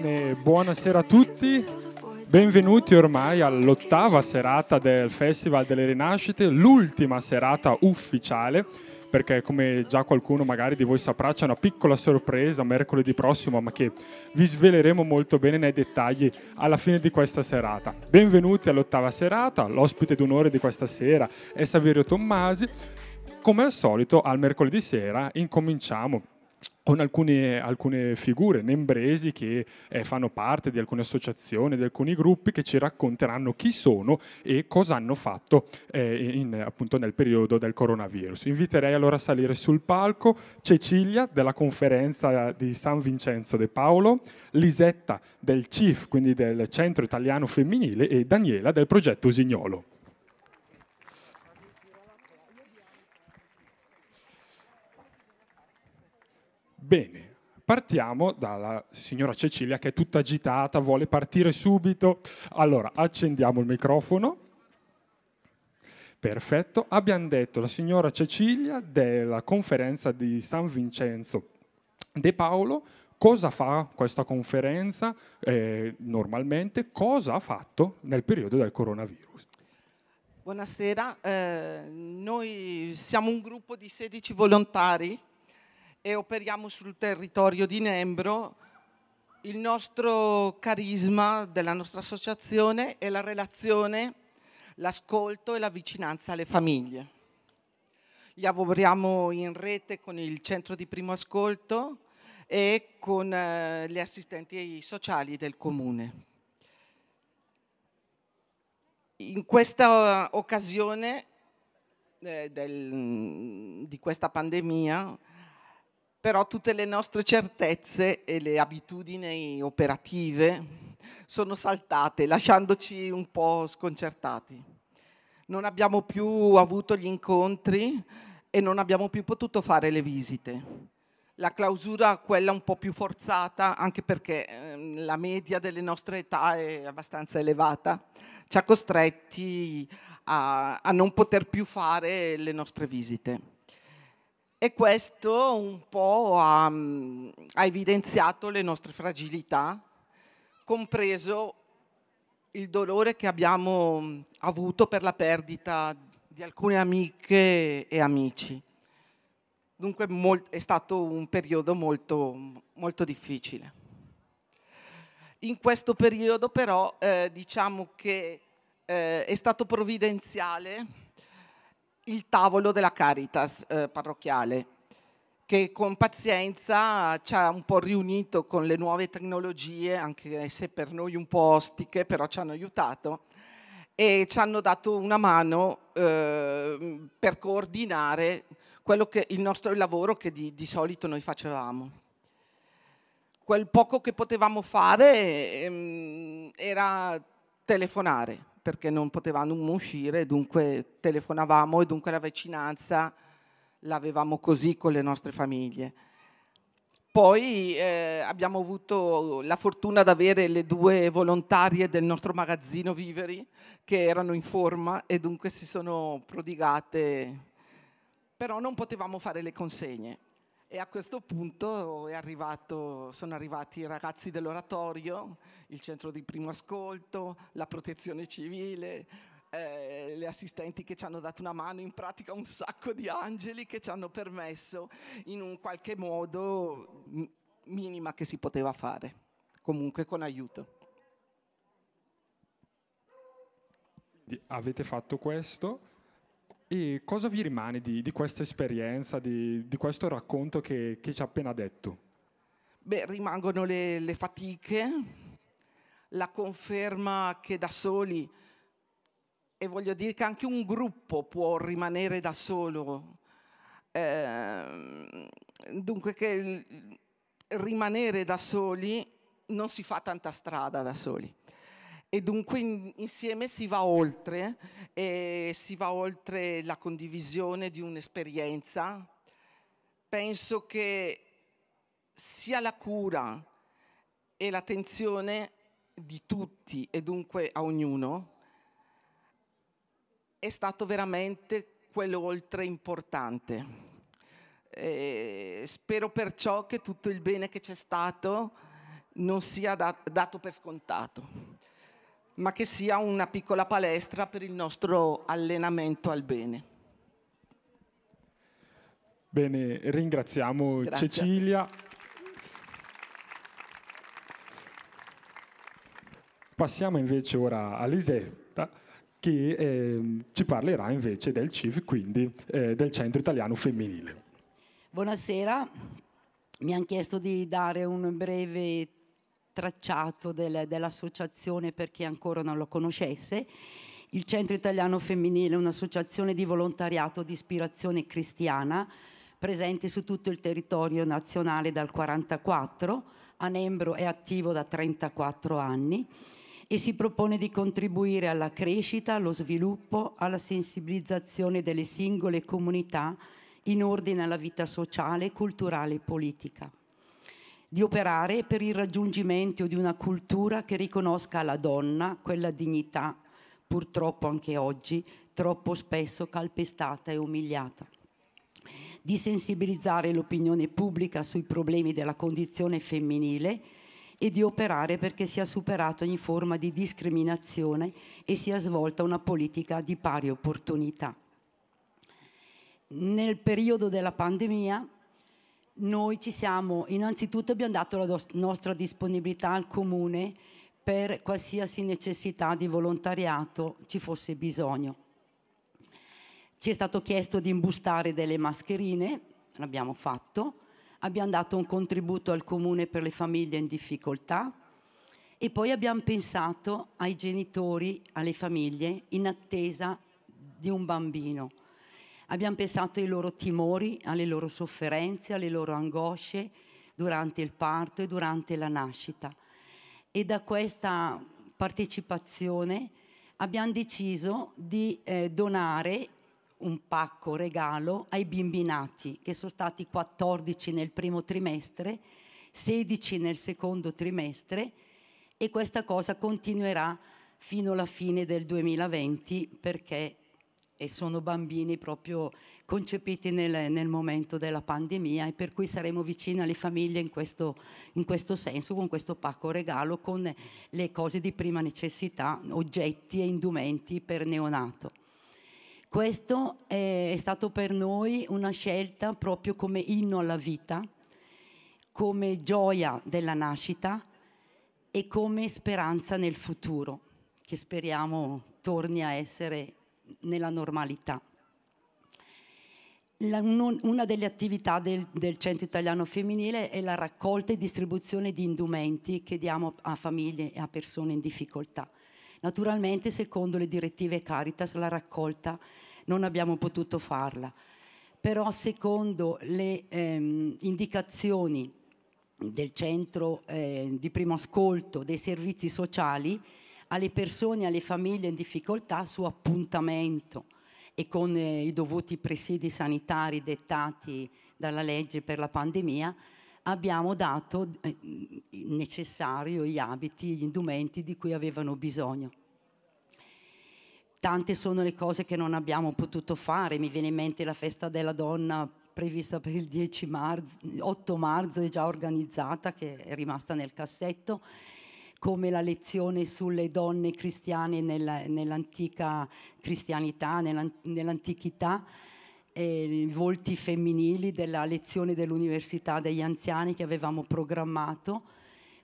Bene, buonasera a tutti. Benvenuti ormai all'ottava serata del Festival delle Rinascite, l'ultima serata ufficiale, perché come già qualcuno magari di voi saprà c'è una piccola sorpresa mercoledì prossimo, ma che vi sveleremo molto bene nei dettagli alla fine di questa serata. Benvenuti all'ottava serata, l'ospite d'onore di questa sera è Saverio Tommasi. Come al solito, al mercoledì sera incominciamo con alcune, alcune figure nembresi che eh, fanno parte di alcune associazioni, di alcuni gruppi che ci racconteranno chi sono e cosa hanno fatto eh, in- appunto nel periodo del coronavirus. Inviterei allora a salire sul palco Cecilia della conferenza di San Vincenzo de Paolo, Lisetta del CIF, quindi del Centro Italiano Femminile e Daniela del progetto Usignolo. Bene, partiamo dalla signora Cecilia che è tutta agitata, vuole partire subito. Allora, accendiamo il microfono. Perfetto, abbiamo detto la signora Cecilia della conferenza di San Vincenzo De Paolo. Cosa fa questa conferenza eh, normalmente? Cosa ha fatto nel periodo del coronavirus? Buonasera, eh, noi siamo un gruppo di 16 volontari e operiamo sul territorio di Nembro. Il nostro carisma della nostra associazione è la relazione, l'ascolto e la vicinanza alle famiglie. Lavoriamo in rete con il centro di primo ascolto e con eh, gli assistenti sociali del comune. In questa occasione eh, del- di questa pandemia, però tutte le nostre certezze e le abitudini operative sono saltate, lasciandoci un po' sconcertati. Non abbiamo più avuto gli incontri e non abbiamo più potuto fare le visite. La clausura, quella un po' più forzata, anche perché ehm, la media delle nostre età è abbastanza elevata, ci ha costretti a, a non poter più fare le nostre visite. E questo un po' ha, mm, ha evidenziato le nostre fragilità, compreso il dolore che abbiamo mm, avuto per la perdita di alcune amiche e amici. Dunque è stato un periodo molto, molto difficile. In questo periodo però eh, diciamo che eh, è stato provvidenziale il tavolo della Caritas eh, parrocchiale, che con pazienza ci ha un po' riunito con le nuove tecnologie, anche se per noi un po' ostiche, però ci hanno aiutato e ci hanno dato una mano eh, per coordinare che il nostro lavoro che di, di solito noi facevamo. Quel poco che potevamo fare ehm, era telefonare, perché non potevamo uscire, dunque telefonavamo e dunque la vicinanza l'avevamo così con le nostre famiglie. Poi eh, abbiamo avuto la fortuna di avere le due volontarie del nostro magazzino Viveri che erano in forma e dunque si sono prodigate, però non potevamo fare le consegne. E a questo punto arrivato, sono arrivati i ragazzi dell'oratorio, il centro di primo ascolto, la protezione civile, eh, le assistenti che ci hanno dato una mano, in pratica un sacco di angeli che ci hanno permesso in un qualche modo minima che si poteva fare, comunque con aiuto. Avete fatto questo e cosa vi rimane di, di questa esperienza, di, di, questo racconto che, che, ci ha appena detto? Beh, rimangono le, le fatiche, la conferma che da soli e voglio dire che anche un gruppo può rimanere da solo. Eh, dunque che rimanere da soli non si fa tanta strada da soli. E dunque in, insieme si va oltre, e si va oltre la condivisione di un'esperienza. Penso che sia la cura e l'attenzione di tutti e dunque a ognuno è stato veramente quello oltre importante. E spero perciò che tutto il bene che c'è stato non sia dat- dato per scontato, ma che sia una piccola palestra per il nostro allenamento al bene. Bene, ringraziamo Grazie. Cecilia. Passiamo invece ora a Lisetta che eh, ci parlerà invece del CIF, quindi eh, del Centro Italiano Femminile. Buonasera, mi hanno chiesto di dare un breve tracciato del, dell'associazione per chi ancora non lo conoscesse. Il Centro Italiano Femminile è un'associazione di volontariato di ispirazione cristiana presente su tutto il territorio nazionale dal 1944, a Nembro è attivo da 34 anni e si propone di contribuire alla crescita, allo sviluppo, alla sensibilizzazione delle singole comunità in ordine alla vita sociale, culturale e politica, di operare per il raggiungimento di una cultura che riconosca alla donna quella dignità, purtroppo anche oggi, troppo spesso calpestata e umiliata di sensibilizzare l'opinione pubblica sui problemi della condizione femminile e di operare perché sia superata ogni forma di discriminazione e sia svolta una politica di pari opportunità. Nel periodo della pandemia noi ci siamo, innanzitutto abbiamo dato la nostra disponibilità al comune per qualsiasi necessità di volontariato ci fosse bisogno. Ci è stato chiesto di imbustare delle mascherine, l'abbiamo fatto, abbiamo dato un contributo al comune per le famiglie in difficoltà e poi abbiamo pensato ai genitori, alle famiglie in attesa di un bambino. Abbiamo pensato ai loro timori, alle loro sofferenze, alle loro angosce durante il parto e durante la nascita. E da questa partecipazione abbiamo deciso di eh, donare un pacco regalo ai bimbi nati, che sono stati 14 nel primo trimestre, 16 nel secondo trimestre e questa cosa continuerà fino alla fine del 2020 perché sono bambini proprio concepiti nel, nel, momento della pandemia e per cui saremo vicini alle famiglie in questo, in questo senso, con questo pacco regalo, con le cose di prima necessità, oggetti e indumenti per neonato. Questo è stato per noi una scelta proprio come inno alla vita, come gioia della nascita e come speranza nel futuro, che speriamo torni a essere nella normalità. La, una delle attività del, del, Centro Italiano Femminile è la raccolta e distribuzione di indumenti che diamo a famiglie e a persone in difficoltà. Naturalmente, secondo le direttive Caritas, la raccolta non abbiamo potuto farla. Però secondo le ehm, indicazioni del centro eh, di primo ascolto dei servizi sociali, alle persone e alle famiglie in difficoltà su appuntamento. E con eh, i dovuti presidi sanitari dettati dalla legge per la pandemia, abbiamo dato eh, il necessario, gli abiti, gli indumenti di cui avevano bisogno. Tante sono le cose che non abbiamo potuto fare, mi viene in mente la festa della donna prevista per il 10 marzo, 8 marzo è già organizzata, che è rimasta nel cassetto, come la lezione sulle donne cristiane nella, nell'antica cristianità, nella, nell'antichità, eh, i volti femminili della lezione dell'Università degli Anziani che avevamo programmato,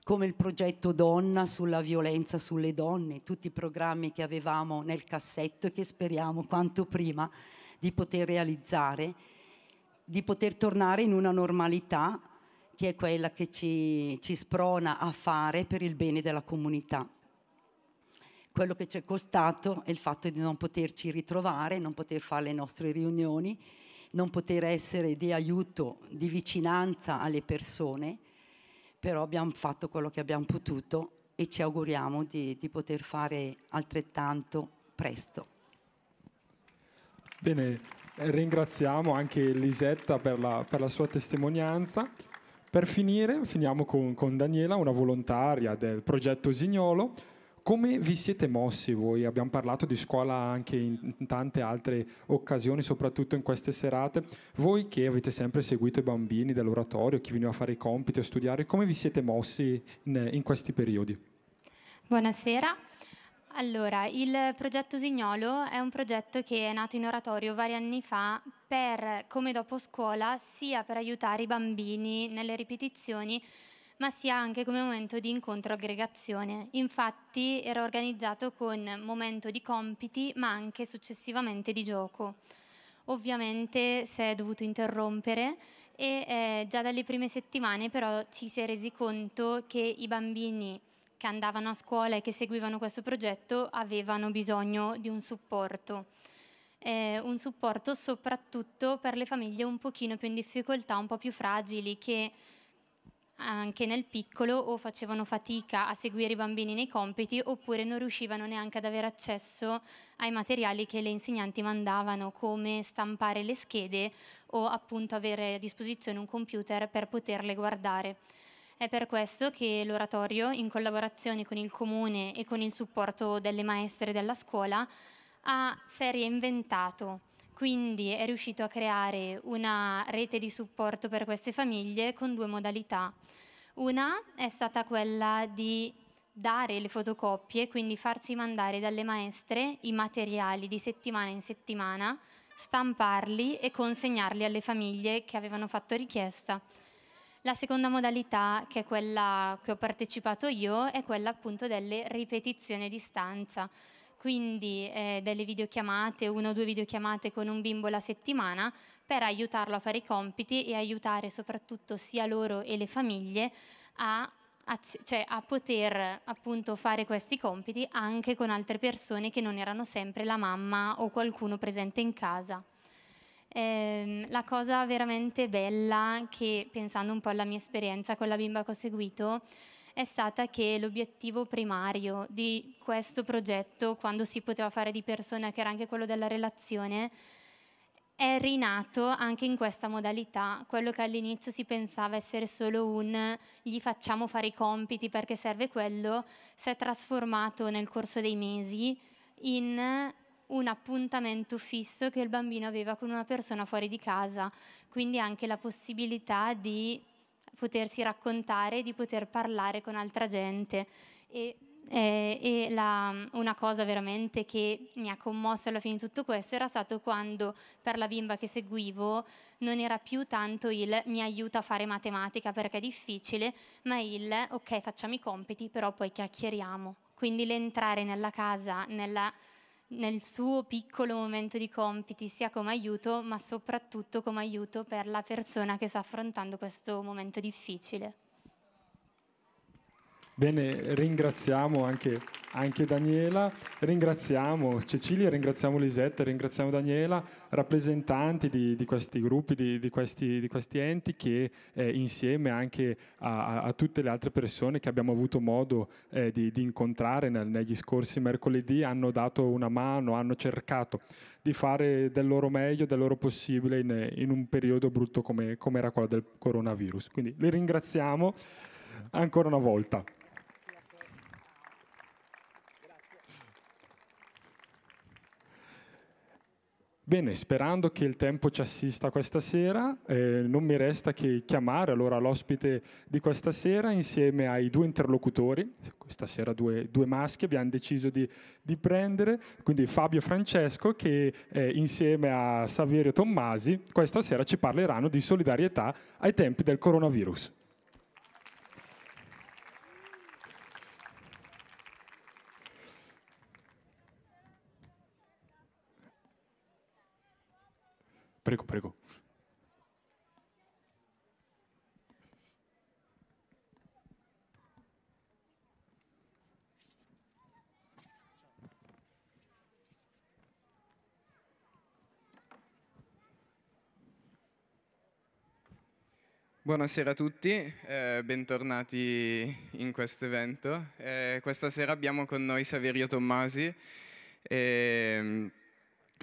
come il progetto Donna sulla violenza sulle donne, tutti i programmi che avevamo nel cassetto e che speriamo quanto prima di poter realizzare di poter tornare in una normalità che è quella che ci, ci sprona a fare per il bene della comunità. Quello che ci è costato è il fatto di non poterci ritrovare, non poter fare le nostre riunioni, non poter essere di aiuto, di vicinanza alle persone, però abbiamo fatto quello che abbiamo potuto e ci auguriamo di, di poter fare altrettanto presto. Bene, ringraziamo anche Lisetta per la, per la sua testimonianza. Per finire, finiamo con, con, Daniela, una volontaria del progetto Signolo. Come vi siete mossi voi? Abbiamo parlato di scuola anche in, tante altre occasioni, soprattutto in queste serate. Voi che avete sempre seguito i bambini dell'oratorio, chi veniva a fare i compiti, a studiare, come vi siete mossi in, in questi periodi? Buonasera. Allora, il progetto Usignolo è un progetto che è nato in oratorio vari anni fa per, come dopo scuola, sia per aiutare i bambini nelle ripetizioni, ma sia anche come momento di incontro e aggregazione. Infatti era organizzato con momento di compiti, ma anche successivamente di gioco. Ovviamente si è dovuto interrompere e eh, già dalle prime settimane però ci si è resi conto che i bambini che andavano a scuola e che seguivano questo progetto avevano bisogno di un supporto. Eh, un supporto soprattutto per le famiglie un pochino più in difficoltà, un po' più fragili, che anche nel piccolo o facevano fatica a seguire i bambini nei compiti oppure non riuscivano neanche ad avere accesso ai materiali che le insegnanti mandavano, come stampare le schede o appunto avere a disposizione un computer per poterle guardare. È per questo che l'oratorio, in collaborazione con il comune e con il supporto delle maestre della scuola, ha, si è reinventato. Quindi è riuscito a creare una rete di supporto per queste famiglie con due modalità. Una è stata quella di dare le fotocopie, quindi farsi mandare dalle maestre i materiali di settimana in settimana, stamparli e consegnarli alle famiglie che avevano fatto richiesta. La seconda modalità, che è quella cui ho partecipato io, è quella appunto delle ripetizioni a distanza. Quindi eh, delle videochiamate, una o due videochiamate con un bimbo la settimana per aiutarlo a fare i compiti e aiutare soprattutto sia loro e le famiglie a, a, cioè, a poter appunto fare questi compiti anche con altre persone che non erano sempre la mamma o qualcuno presente in casa. Eh, la cosa veramente bella che, pensando un po' alla mia esperienza con la bimba che ho seguito, è stata che l'obiettivo primario di questo progetto, quando si poteva fare di persona, che era anche quello della relazione, è rinato anche in questa modalità. Quello che all'inizio si pensava essere solo un gli facciamo fare i compiti perché serve quello, si è trasformato nel corso dei mesi in un appuntamento fisso che il bambino aveva con una persona fuori di casa, quindi anche la possibilità di potersi raccontare, di poter parlare con altra gente. E, eh, e la, una cosa veramente che mi ha commosso alla fine di tutto questo era stato quando per la bimba che seguivo non era più tanto il mi aiuta a fare matematica perché è difficile, ma il ok facciamo i compiti però poi chiacchieriamo. Quindi l'entrare nella casa, nella nel suo piccolo momento di compiti, sia come aiuto, ma soprattutto come aiuto per la persona che sta affrontando questo momento difficile. Bene, ringraziamo anche, anche, Daniela, ringraziamo Cecilia, ringraziamo Lisetta, ringraziamo Daniela, rappresentanti di, di questi gruppi, di, di, questi, di, questi, enti che eh, insieme anche a, a, tutte le altre persone che abbiamo avuto modo eh, di, incontrare nel, negli scorsi mercoledì hanno dato una mano, hanno cercato di fare del loro meglio, del loro possibile in, in un periodo brutto come, come era quello del coronavirus. Quindi li ringraziamo ancora una volta. Bene, sperando che il tempo ci assista questa sera, eh, non mi resta che chiamare allora l'ospite di questa sera insieme ai due interlocutori, questa sera due, due maschi abbiamo deciso di, di, prendere, quindi Fabio e Francesco che eh, insieme a Saverio Tommasi questa sera ci parleranno di solidarietà ai tempi del coronavirus. Prego, prego. Buonasera a tutti, eh, bentornati in questo evento. Eh, questa sera abbiamo con noi Saverio Tommasi. Eh,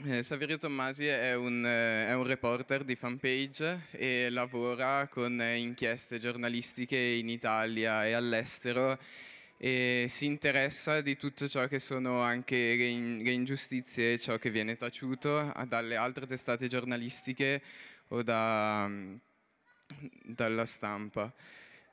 eh, Saverio Tommasi è un, eh, è un, reporter di fanpage e lavora con eh, inchieste giornalistiche in Italia e all'estero e si interessa di tutto ciò che sono anche le, in, le ingiustizie e ciò che viene taciuto dalle altre testate giornalistiche o da, dalla stampa.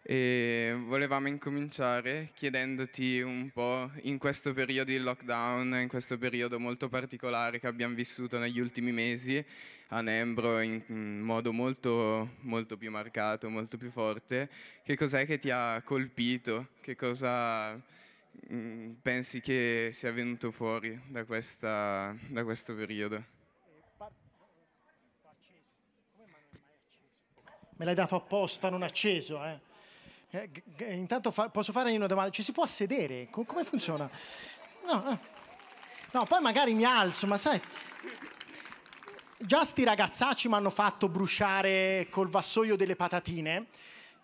E volevamo incominciare chiedendoti un po' in questo periodo di lockdown, in questo periodo molto particolare che abbiamo vissuto negli ultimi mesi a Nembro in modo molto, molto più marcato, molto più forte, che cos'è che ti ha colpito? Che cosa mm, pensi che sia venuto fuori da, questa, da questo periodo? Me l'hai dato apposta, non acceso, eh? Eh, intanto fa, posso fare una domanda, ci si può sedere? Com- come funziona? No, eh. no, poi magari mi alzo, ma sai, già sti ragazzacci mi hanno fatto bruciare col vassoio delle patatine,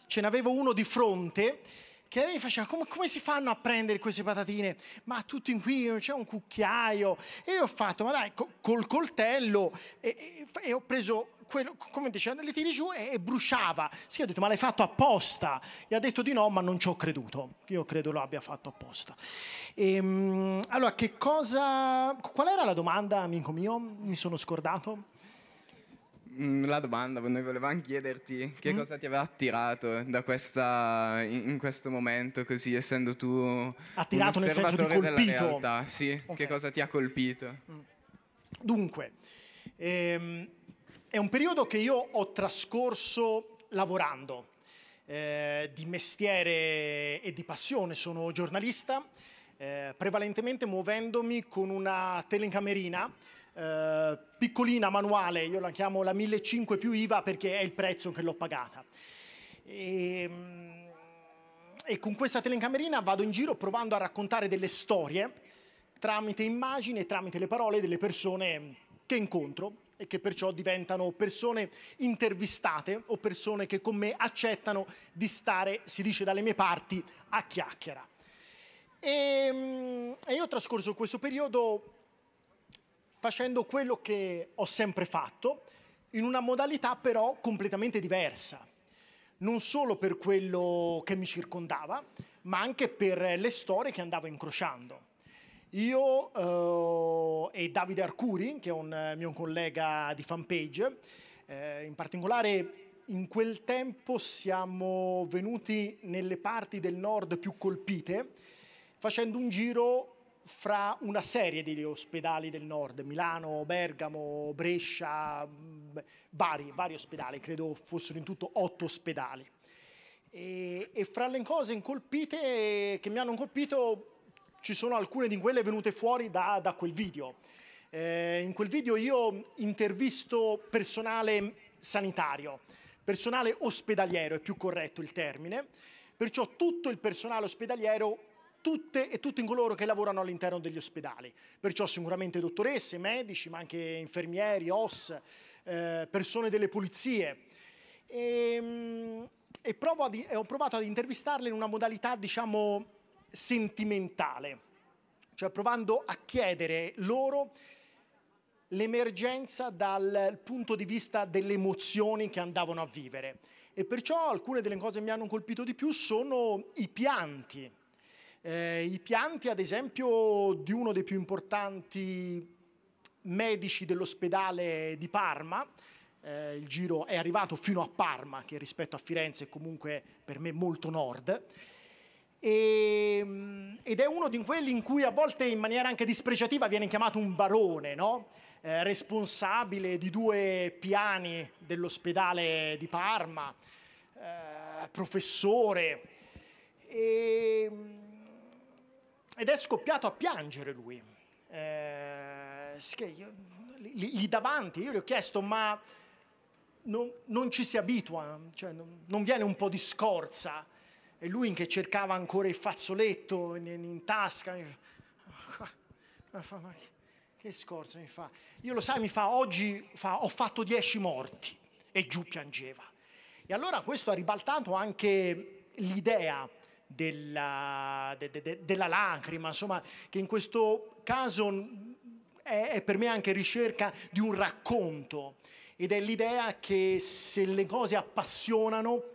ce n'avevo uno di fronte che lei faceva come, come, si fanno a prendere queste patatine? Ma tutto in qui c'è un cucchiaio. E io ho fatto, ma dai, col coltello e, e, e ho preso quello, come diceva, le tiri giù e, e, bruciava. Sì, ho detto, ma l'hai fatto apposta? E ha detto di no, ma non ci ho creduto. Io credo lo abbia fatto apposta. E, ehm, allora, che cosa... Qual era la domanda, amico mio? Mi sono scordato. Mm, la domanda, noi volevamo chiederti che mm. cosa ti aveva attirato da questa, in, questo momento, così essendo tu attirato nel senso di colpito. della realtà, sì, okay. che cosa ti ha colpito? Mm. Dunque, ehm, è un periodo che io ho trascorso lavorando, eh, di mestiere e di passione, sono giornalista, eh, prevalentemente muovendomi con una telecamerina eh, piccolina manuale, io la chiamo la 1500 più IVA perché è il prezzo che l'ho pagata. E, ehm, e con questa telecamerina vado in giro provando a raccontare delle storie tramite immagini e tramite le parole delle persone che incontro e che perciò diventano persone intervistate o persone che con me accettano di stare, si dice dalle mie parti, a chiacchiera. E, ehm, e io ho trascorso questo periodo facendo quello che ho sempre fatto, in una modalità però completamente diversa, non solo per quello che mi circondava, ma anche per le storie che andavo incrociando. Io eh, e Davide Arcuri, che è un eh, mio collega di fanpage, eh, in particolare in quel tempo siamo venuti nelle parti del nord più colpite, facendo un giro fra una serie di ospedali del nord, Milano, Bergamo, Brescia, vari, vari ospedali, credo fossero in tutto otto ospedali. E, e fra le cose incolpite che mi hanno colpito ci sono alcune di quelle venute fuori da, da quel video. Eh, in quel video io intervisto personale sanitario, personale ospedaliero, è più corretto il termine, perciò tutto il personale ospedaliero tutte e tutti coloro che lavorano all'interno degli ospedali, perciò sicuramente dottoresse, medici, ma anche infermieri, OS, eh, persone delle pulizie. E, mm, e, ad, e ho provato ad intervistarle in una modalità, diciamo, sentimentale, cioè provando a chiedere loro l'emergenza dal punto di vista delle emozioni che andavano a vivere. E perciò alcune delle cose che mi hanno colpito di più sono i pianti. Eh, I pianti, ad esempio, di uno dei più importanti medici dell'ospedale di Parma, eh, il giro è arrivato fino a Parma, che rispetto a Firenze è comunque per me molto nord, e, mm, ed è uno di quelli in cui a volte in maniera anche dispregiativa viene chiamato un barone, no? eh, responsabile di due piani dell'ospedale di Parma, eh, professore. E, mm, ed è scoppiato a piangere lui. Eh, io, lì, lì, davanti, io gli ho chiesto, ma non, non ci si abitua, cioè non, non, viene un po' di scorza? E lui che cercava ancora il fazzoletto in, in tasca, mi fa, ma che, che scorza mi fa? Io lo sai, mi fa, oggi fa, ho fatto dieci morti e giù piangeva. E allora questo ha ribaltato anche l'idea della, de, de, della lacrima, insomma, che in questo caso è, è per me anche ricerca di un racconto ed è l'idea che se le cose appassionano,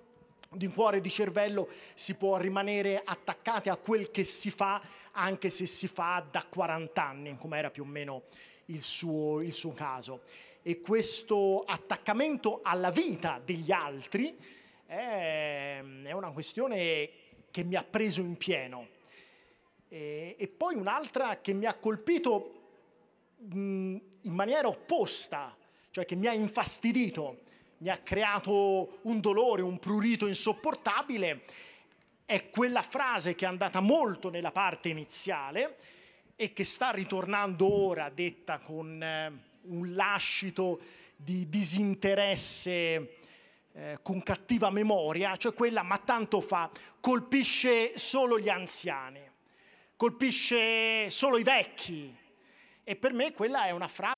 di cuore e di cervello si può rimanere attaccati a quel che si fa anche se si fa da 40 anni, come era più o meno il suo, il suo caso. E questo attaccamento alla vita degli altri è, è una questione che mi ha preso in pieno. E, e poi un'altra che mi ha colpito mh, in maniera opposta, cioè che mi ha infastidito, mi ha creato un dolore, un prurito insopportabile, è quella frase che è andata molto nella parte iniziale e che sta ritornando ora, detta con eh, un lascito di disinteresse eh, con cattiva memoria, cioè quella ma tanto fa, colpisce solo gli anziani, colpisce solo i vecchi. E per me quella è una frase.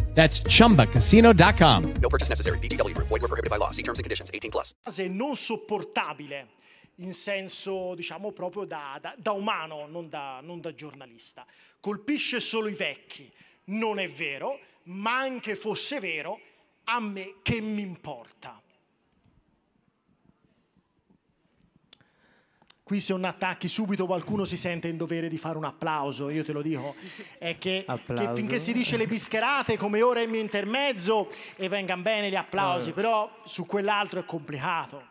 That's chumbacasino.com. No purchase necessary. BGW. Void were prohibited by law. See terms and conditions 18 plus. non sopportabile in senso, diciamo, proprio da, da, da umano, non da, non da giornalista. Colpisce solo i vecchi. Non è vero, ma anche fosse vero, a me che mi importa. Qui se non attacchi subito qualcuno si sente in dovere di fare un applauso, io te lo dico, è che, che finché si dice le bischerate come ora è il mio intermezzo e vengano bene gli applausi, no. però su quell'altro è complicato.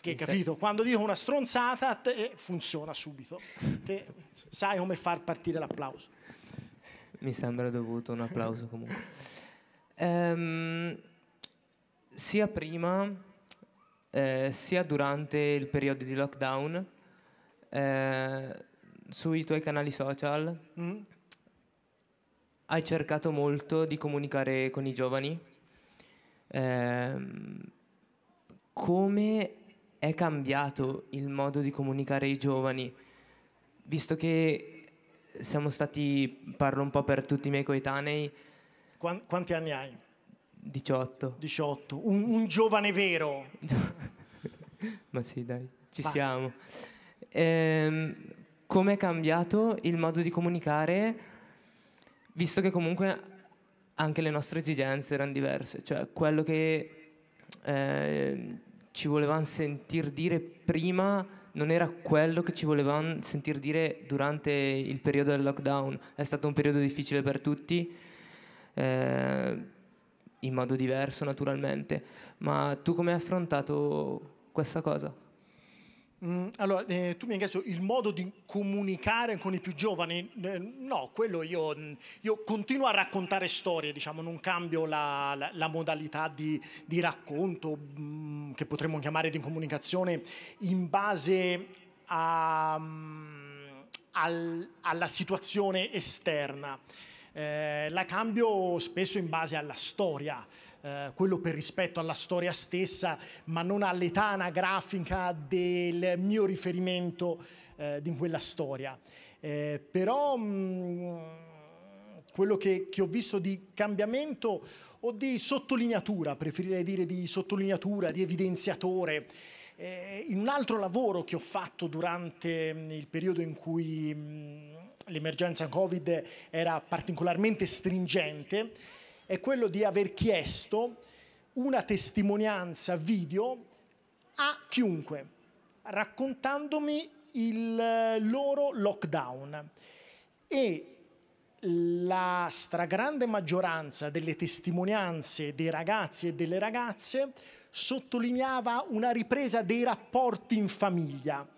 Che, capito? Quando dico una stronzata te, funziona subito, te sai come far partire l'applauso. Mi sembra dovuto un applauso comunque. Ehm, sia prima eh, sia durante il periodo di lockdown eh, sui tuoi canali social mm. hai cercato molto di comunicare con i giovani. Ehm, come è cambiato il modo di comunicare ai giovani? Visto che siamo stati, parlo un po' per tutti i miei coetanei, Quan- quanti anni hai? 18. 18. Un, un giovane vero. Ma sì, dai, ci Vai. siamo. Ehm, come è cambiato il modo di comunicare, visto che comunque anche le nostre esigenze erano diverse, cioè quello che eh, ci volevano sentir dire prima non era quello che ci volevano sentir dire durante il periodo del lockdown. È stato un periodo difficile per tutti, eh, in modo diverso naturalmente, ma tu come hai affrontato questa cosa? Mm, allora, eh, tu mi hai chiesto il modo di comunicare con i più giovani. Eh, no, quello io, mm, io continuo a raccontare storie, diciamo, non cambio la, la- la modalità di, di racconto, mm, che potremmo chiamare di comunicazione, in base a, mm, al- alla situazione esterna. Eh, la cambio spesso in base alla storia, eh, quello per rispetto alla storia stessa, ma non all'età anagrafica del mio riferimento eh, di quella storia. Eh, però mh, quello che, che ho visto di cambiamento o di sottolineatura, preferirei dire di sottolineatura, di evidenziatore, eh, in un altro lavoro che ho fatto durante mh, il periodo in cui mh, l'emergenza Covid era particolarmente stringente, è quello di aver chiesto una testimonianza video a chiunque, raccontandomi il eh, loro lockdown. E la stragrande maggioranza delle testimonianze dei ragazzi e delle ragazze sottolineava una ripresa dei rapporti in famiglia,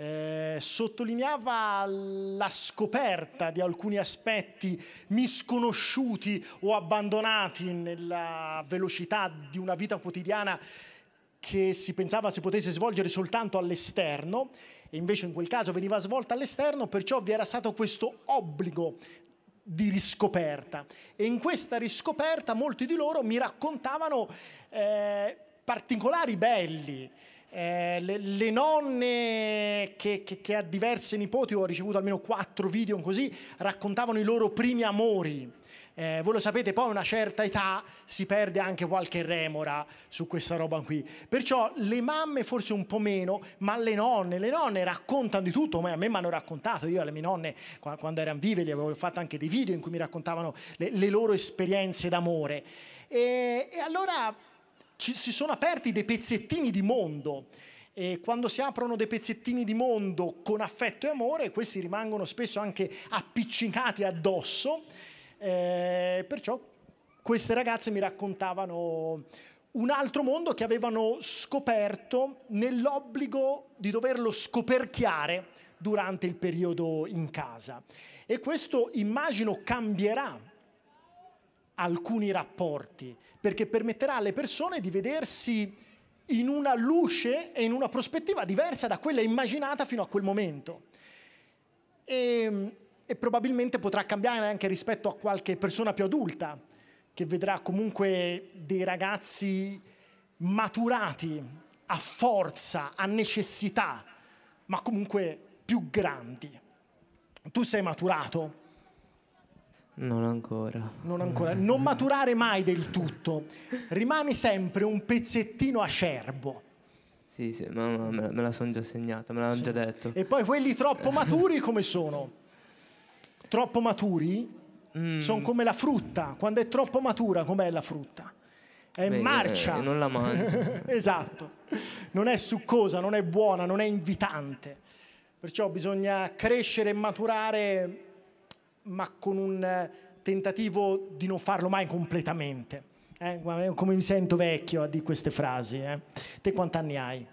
eh, sottolineava la scoperta di alcuni aspetti misconosciuti o abbandonati nella velocità di una vita quotidiana che si pensava si potesse svolgere soltanto all'esterno e invece in quel caso veniva svolta all'esterno, perciò vi era stato questo obbligo di riscoperta e in questa riscoperta molti di loro mi raccontavano eh, particolari belli. Eh, le, le nonne che, che- che a diverse nipoti ho ricevuto almeno quattro video così raccontavano i loro primi amori. Eh, voi lo sapete, poi a una certa età si perde anche qualche remora su questa roba qui. Perciò le mamme forse un po' meno, ma le nonne, le nonne raccontano di tutto. A me mi hanno raccontato, io alle mie nonne qua- quando erano vive gli avevo fatto anche dei video in cui mi raccontavano le, le loro esperienze d'amore. E, e allora ci, si sono aperti dei pezzettini di mondo. E quando si aprono dei pezzettini di mondo con affetto e amore, questi rimangono spesso anche appiccicati addosso. Eh, perciò queste ragazze mi raccontavano un altro mondo che avevano scoperto nell'obbligo di doverlo scoperchiare durante il periodo in casa. E questo immagino cambierà alcuni rapporti, perché permetterà alle persone di vedersi in una luce e in una prospettiva diversa da quella immaginata fino a quel momento. E, e probabilmente potrà cambiare anche rispetto a qualche persona più adulta, che vedrà comunque dei ragazzi maturati a forza, a necessità, ma comunque più grandi. Tu sei maturato? Non ancora. Non ancora. Non maturare mai del tutto. Rimani sempre un pezzettino acerbo. Sì, sì, ma ma me, me la sono già segnata, me l'hanno già detto. E poi quelli troppo maturi come sono? Troppo maturi? Mm. Sono come la frutta. Quando è troppo matura, com'è la frutta? È Beh, marcia. eh, non la mangio. esatto. Non è succosa, non è buona, non è invitante. Perciò bisogna crescere e maturare, ma con un eh, tentativo di non farlo mai completamente. Eh, come mi sento vecchio a dire queste frasi. eh. Te quanti anni hai?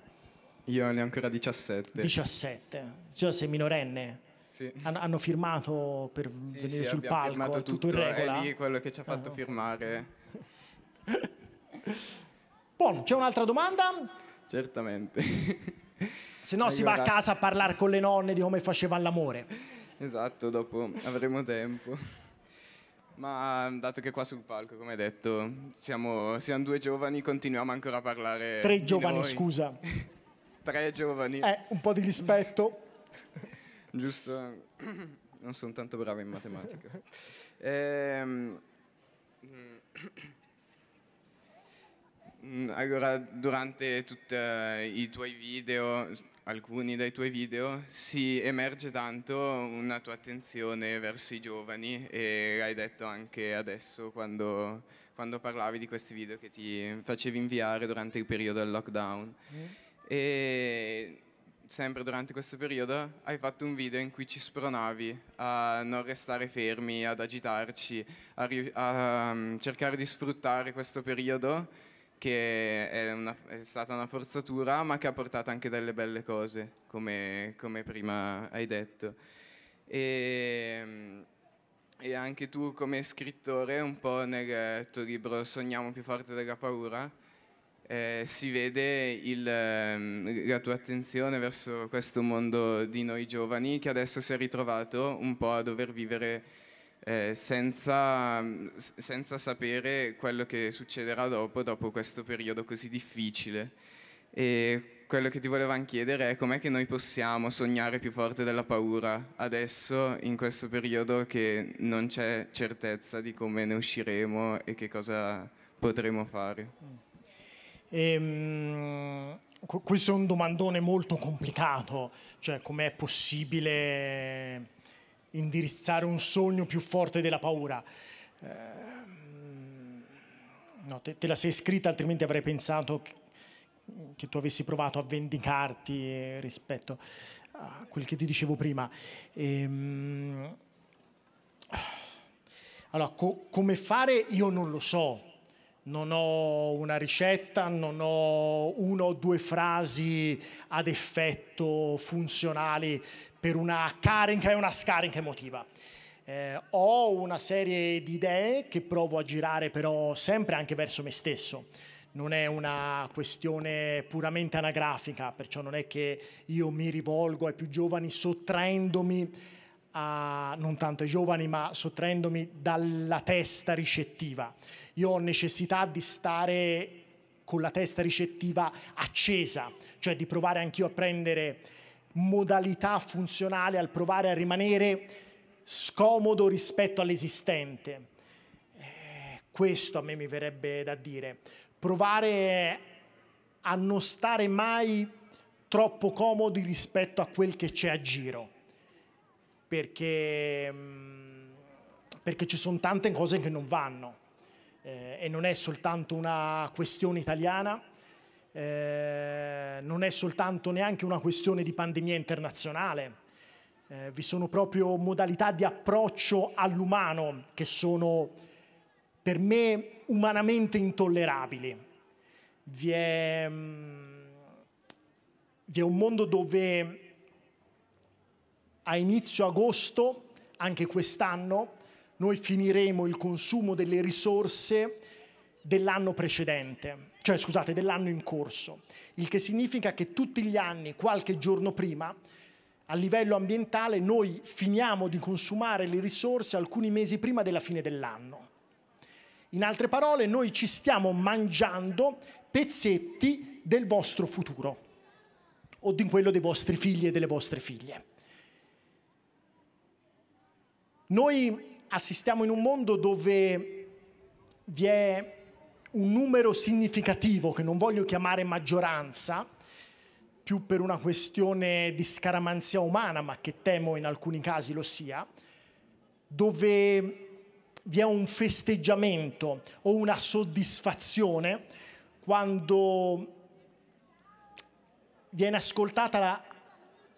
Io ne ho ancora 17. 17. Cioè sei minorenne? Sì. Han- hanno firmato per Sì, venire sì, sul palco, è tutto in tutto, regola? È lì quello che ci ha fatto Ah. firmare. Buono, c'è un'altra domanda? Certamente. Se no si va a casa a parlare con le nonne di come facevano l'amore. Esatto, dopo avremo tempo. Ma dato che qua sul palco, come hai detto, siamo, siamo due giovani, continuiamo ancora a parlare. Tre giovani, noi. scusa. Tre giovani. Eh, un po' di rispetto. Giusto, non sono tanto bravo in matematica. Ehm, mm, Allora, durante tutti i tuoi video, alcuni dei tuoi video, si emerge tanto una tua attenzione verso i giovani e l'hai detto anche adesso quando, quando parlavi di questi video che ti facevi inviare durante il periodo del lockdown. E sempre durante questo periodo hai fatto un video in cui ci spronavi a non restare fermi, ad agitarci, a, a, um, cercare di sfruttare questo periodo che è, una- è stata una forzatura ma che ha portato anche delle belle cose, come, come prima hai detto. E, e anche tu come scrittore, un po' nel tuo libro Sogniamo più forte della paura, eh, si vede il, ehm, la tua attenzione verso questo mondo di noi giovani che adesso si è ritrovato un po' a dover vivere eh, senza, senza sapere quello che succederà dopo, dopo questo periodo così difficile. E quello che ti volevamo chiedere è com'è che noi possiamo sognare più forte della paura adesso, in questo periodo che non c'è certezza di come ne usciremo e che cosa potremo fare. Ehm, qu- questo è un domandone molto complicato, cioè com'è possibile indirizzare un sogno più forte della paura. Ehm, no, te, te la sei scritta, altrimenti avrei pensato che, che tu avessi provato a vendicarti eh, rispetto a quel che ti dicevo prima. Ehm, allora, co- come fare io non lo so, non ho una ricetta, non ho una o due frasi ad effetto funzionali per una carica e una scarica emotiva. Eh, ho una serie di idee che provo a girare però sempre anche verso me stesso. Non è una questione puramente anagrafica, perciò non è che io mi rivolgo ai più giovani sottraendomi a, non tanto ai giovani, ma sottraendomi dalla testa ricettiva. Io ho necessità di stare con la testa ricettiva accesa, cioè di provare anch'io a prendere modalità funzionale, al provare a rimanere scomodo rispetto all'esistente. Eh, questo a me mi verrebbe da dire. Provare a non stare mai troppo comodi rispetto a quel che c'è a giro perché, mm, perché ci sono tante cose che non vanno eh, e non è soltanto una questione italiana, eh, non è soltanto neanche una questione di pandemia internazionale, eh, vi sono proprio modalità di approccio all'umano che sono per me umanamente intollerabili. Vi è, mm, vi è un mondo dove a inizio agosto, anche quest'anno, noi finiremo il consumo delle risorse dell'anno precedente, cioè scusate, dell'anno in corso, il che significa che tutti gli anni, qualche giorno prima, a livello ambientale, noi finiamo di consumare le risorse alcuni mesi prima della fine dell'anno. In altre parole, noi ci stiamo mangiando pezzetti del vostro futuro o di quello dei vostri figli e delle vostre figlie. Noi assistiamo in un mondo dove vi è un numero significativo, che non voglio chiamare maggioranza, più per una questione di scaramanzia umana, ma che temo in alcuni casi lo sia, dove vi è un festeggiamento o una soddisfazione quando viene ascoltata la,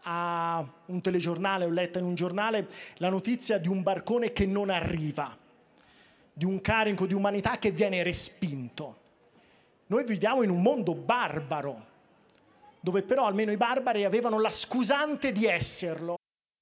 a un telegiornale, ho letto in un giornale la notizia di un barcone che non arriva, di un carico di umanità che viene respinto. Noi viviamo in un mondo barbaro, dove però almeno i barbari avevano la scusante di esserlo.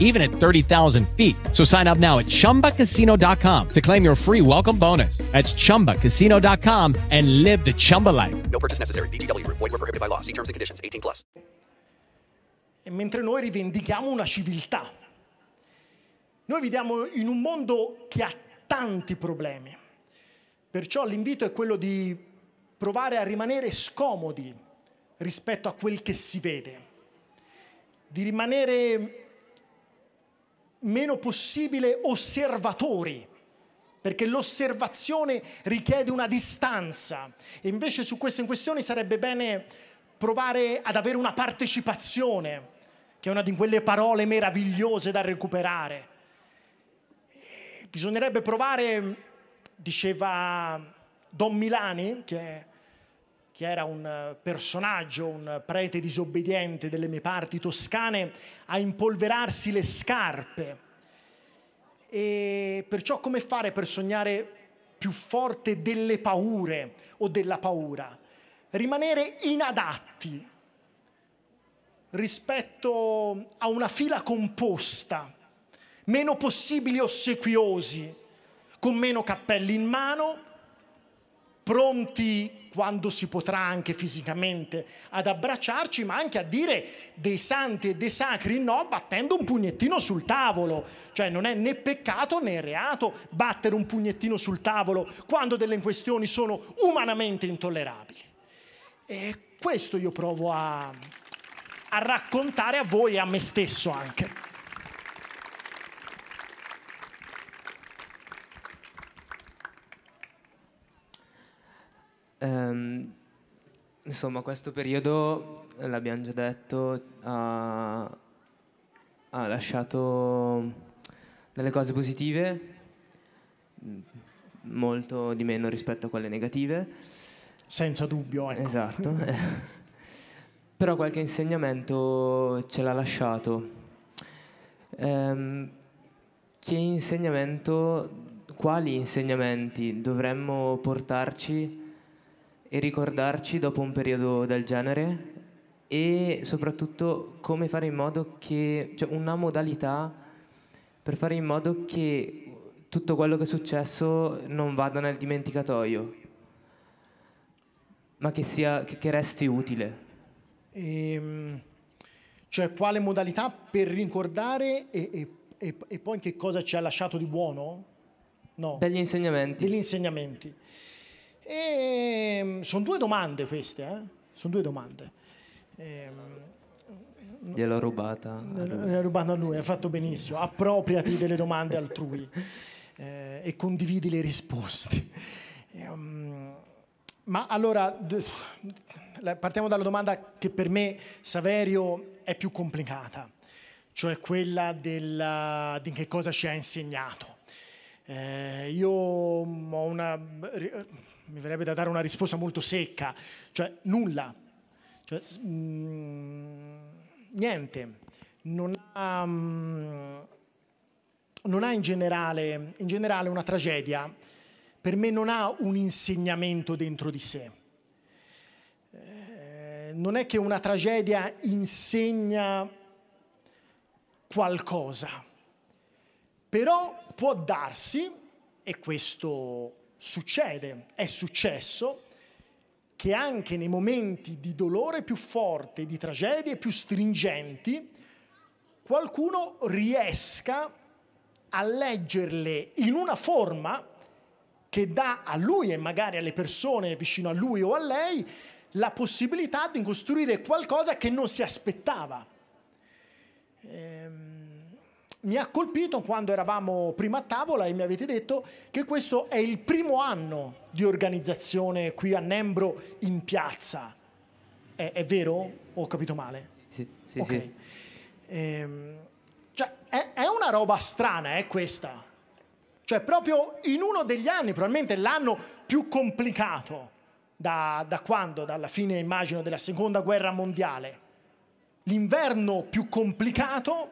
even at 30,000 feet. So sign up now at chumbacasino.com to claim your free welcome bonus. That's chumbacasino.com and live the Chumba life. No purchase necessary. VGW Group. Void were prohibited by law. See terms and conditions. 18 plus. E mentre noi rivendichiamo una civiltà, noi viviamo in un mondo che ha tanti problemi. Perciò l'invito è quello di provare a rimanere scomodi rispetto a quel che si vede, di rimanere meno possibile osservatori, perché l'osservazione richiede una distanza e invece su queste questioni sarebbe bene provare ad avere una partecipazione, che è una di quelle parole meravigliose da recuperare. Bisognerebbe provare, diceva Don Milani, che, che era un personaggio, un prete disobbediente delle mie parti toscane, a impolverarsi le scarpe. E perciò come fare per sognare più forte delle paure o della paura? Rimanere inadatti rispetto a una fila composta, meno possibili ossequiosi, con meno cappelli in mano, pronti quando si potrà anche fisicamente ad abbracciarci, ma anche a dire dei santi e dei sacri no, battendo un pugnettino sul tavolo. Cioè non è né peccato né reato battere un pugnettino sul tavolo quando delle questioni sono umanamente intollerabili. E questo io provo a, a raccontare a voi e a me stesso anche. Ehm, insomma, questo periodo, eh, l'abbiamo già detto, ha, ha lasciato delle cose positive, m- molto di meno rispetto a quelle negative. Senza dubbio, ecco. Esatto. Però qualche insegnamento ce l'ha lasciato. Ehm, che insegnamento, quali insegnamenti dovremmo portarci e ricordarci dopo un periodo del genere e soprattutto come fare in modo che, cioè una modalità per fare in modo che tutto quello che è successo non vada nel dimenticatoio, ma che, sia, che, che resti utile. Ehm, cioè quale modalità per ricordare e, e- e- e poi che cosa ci ha lasciato di buono? No. Degli insegnamenti. Degli insegnamenti. Ehm, sono due domande queste, eh? Sono due domande. Ehm, Gliel'ho rubata. l'hai rubato a lui, hai fatto benissimo. Appropriati delle domande altrui eh, e condividi le risposte. Ehm, ma allora, partiamo dalla domanda che per me, Saverio, è più complicata, cioè quella della- di che cosa ci ha insegnato. Eh, io ho una, mi verrebbe da dare una risposta molto secca, cioè nulla, Cioè, s- mm, niente, non ha, mm, non ha in, generale, in generale una tragedia, per me non ha un insegnamento dentro di sé. Eh, non è che una tragedia insegna qualcosa, però può darsi, e questo succede, è successo, che anche nei momenti di dolore più forte, di tragedie più stringenti, qualcuno riesca a leggerle in una forma che dà a lui e magari alle persone vicino a lui o a lei la possibilità di costruire qualcosa che non si aspettava. Ehm, mi ha colpito quando eravamo prima a tavola e mi avete detto che questo è il primo anno di organizzazione qui a Nembro in piazza. È, è vero? Ho capito male? Sì, sì, Ok. sì. Ehm, cioè, è, è una roba strana, è questa. Cioè, proprio in uno degli anni, probabilmente l'anno più complicato, da, da quando? Dalla fine, immagino, della seconda guerra mondiale. L'inverno più complicato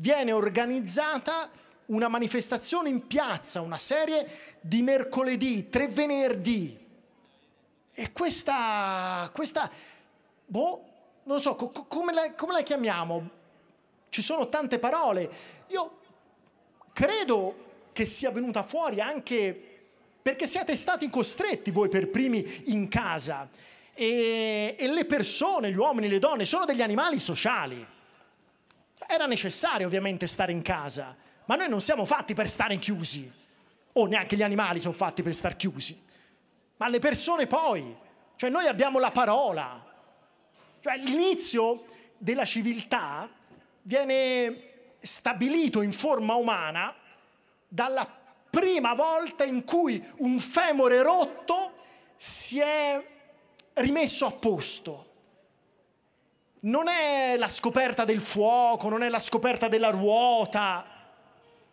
viene organizzata una manifestazione in piazza, una serie di mercoledì, tre venerdì. E questa, questa boh, non so, co- co- come, la, come la chiamiamo? Ci sono tante parole. Io credo che sia venuta fuori anche perché siete stati costretti voi per primi in casa e, e le persone, gli uomini, le donne, sono degli animali sociali. Era necessario ovviamente stare in casa, ma noi non siamo fatti per stare chiusi, o neanche gli animali sono fatti per stare chiusi, ma le persone poi, cioè noi abbiamo la parola, cioè l'inizio della civiltà viene stabilito in forma umana dalla prima volta in cui un femore rotto si è rimesso a posto. Non è la scoperta del fuoco, non è la scoperta della ruota,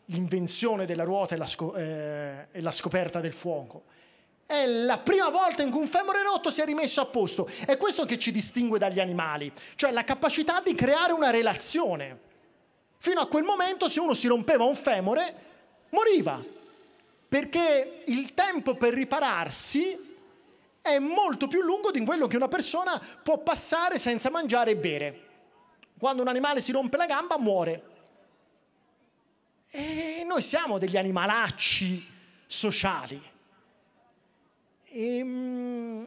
l'invenzione della ruota e la, sco- eh, la scoperta del fuoco. È la prima volta in cui un femore rotto si è rimesso a posto. È questo che ci distingue dagli animali, cioè la capacità di creare una relazione. Fino a quel momento, se uno si rompeva un femore, moriva, perché il tempo per ripararsi è molto più lungo di quello che una persona può passare senza mangiare e bere. Quando un animale si rompe la gamba, muore. E noi siamo degli animalacci sociali. E, mm,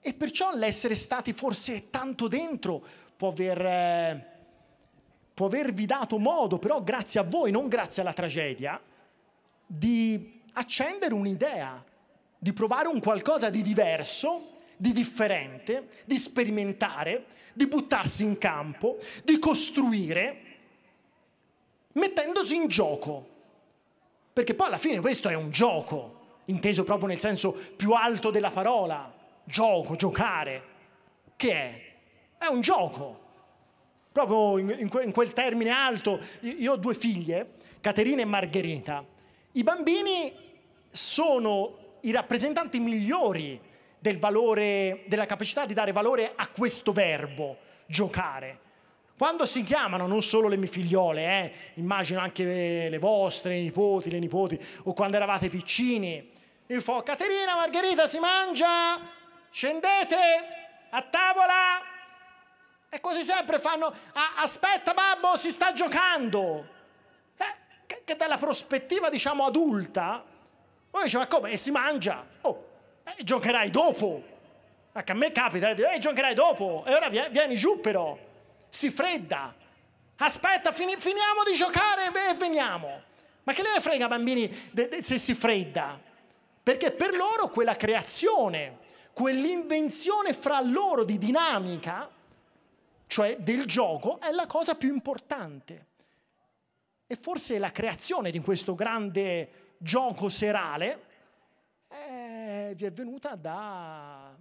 e perciò l'essere stati forse tanto dentro può aver, eh, può avervi dato modo, però grazie a voi, non grazie alla tragedia, di accendere un'idea, di provare un qualcosa di diverso, di differente, di sperimentare, di buttarsi in campo, di costruire, mettendosi in gioco. Perché poi alla fine questo è un gioco, inteso proprio nel senso più alto della parola, gioco, giocare. Che è? È un gioco. Proprio in, in que- in quel termine alto, io ho due figlie, Caterina e Margherita. I bambini sono i rappresentanti migliori del valore, della capacità di dare valore a questo verbo, giocare. Quando si chiamano non solo le mie figliole, eh, immagino anche le vostre, i nipoti, le nipoti, o quando eravate piccini, io fo, Caterina, Margherita, si mangia, scendete a tavola, e quasi sempre fanno, "Ah, aspetta babbo, si sta giocando. Eh, che, che dalla prospettiva, diciamo, adulta, uno dice, ma come, e si mangia? Oh, eh, giocherai dopo. Anche a me capita di eh, giocherai dopo, e ora vie- vieni giù però. Si fredda. Aspetta, fini- finiamo di giocare e veniamo. Ma che le frega, bambini, de- de- se si fredda? Perché per loro quella creazione, quell'invenzione fra loro di dinamica, cioè del gioco, è la cosa più importante. E forse la creazione di questo grande gioco serale eh, vi è venuta da,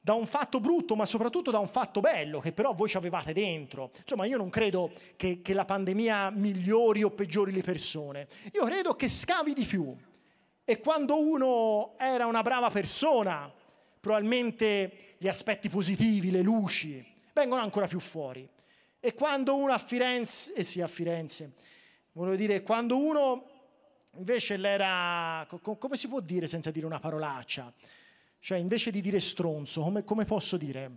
da un fatto brutto, ma soprattutto da un fatto bello, che però voi ci avevate dentro. Insomma, io non credo che, che la pandemia migliori o peggiori le persone. Io credo che scavi di più. E quando uno era una brava persona, probabilmente gli aspetti positivi, le luci, vengono ancora più fuori. E quando uno a Firenze, eh sì, a Firenze, volevo dire, quando uno invece l'era, co- co- come si può dire senza dire una parolaccia? Cioè, invece di dire stronzo, come, come posso dire?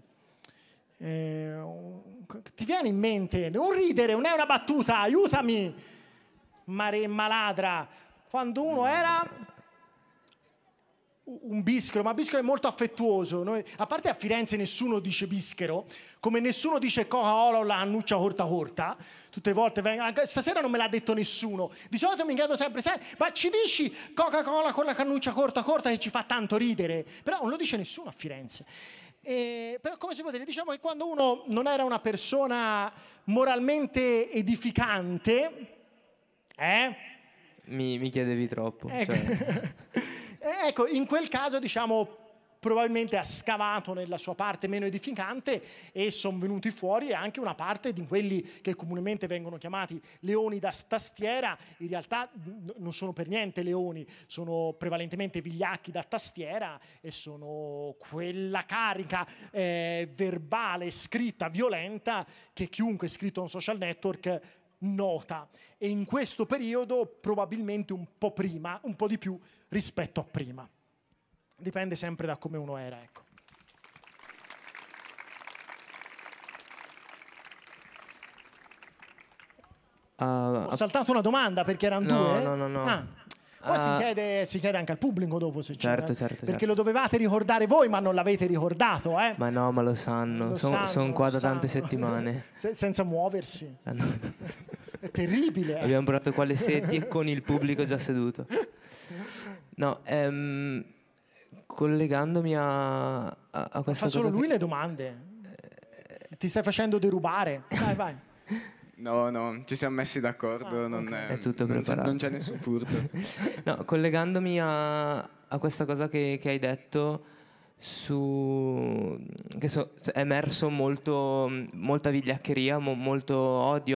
Eh, ti viene in mente, non ridere, non è una battuta, aiutami, maremma ladra. Quando uno era un bischero, ma bischero è molto affettuoso. Noi- a parte a Firenze nessuno dice bischero, come nessuno dice Coca-Cola o la annuccia corta corta. Tutte le volte vengono, anche stasera non me l'ha detto nessuno. Di solito mi chiedo sempre, "Sai, ma ci dici Coca-Cola con la cannuccia corta corta che ci fa tanto ridere? Però non lo dice nessuno a Firenze. E, però come si può dire? Diciamo che quando uno non era una persona moralmente edificante, eh? Mi, mi chiedevi troppo. Ecco. cioè. Eh, Ecco, in quel caso, diciamo, probabilmente ha scavato nella sua parte meno edificante e sono venuti fuori anche una parte di quelli che comunemente vengono chiamati leoni da tastiera, in realtà non sono per niente leoni, sono prevalentemente vigliacchi da tastiera e sono quella carica eh, verbale, scritta, violenta che chiunque iscritto a un social network nota e in questo periodo probabilmente un po' prima, un po' di più rispetto a prima. Dipende sempre da come uno era, ecco. Ah, Ho saltato una domanda perché erano No, due. no, no, no. Ah. Poi si, Ah. chiede, si chiede anche al pubblico dopo se c'è. Certo, eh. certo, Perché certo. lo dovevate ricordare voi, ma non l'avete ricordato, eh? Ma no, ma lo sanno. Sono sanno, qua da tante settimane. Se- senza muoversi. Ah, no. È terribile. eh. Abbiamo portato qua le sedie con il pubblico già seduto. No, ehm, collegandomi a, a, a questa Fa solo cosa lui che- le domande. Ti stai facendo derubare. Vai, vai. No, no, ci siamo messi d'accordo, non, è, È tutto non c'è- preparato. non c'è nessun furto. No, collegandomi a, a questa cosa che, che hai detto su che so- è emerso molto, molta vigliaccheria, mo- molto odio.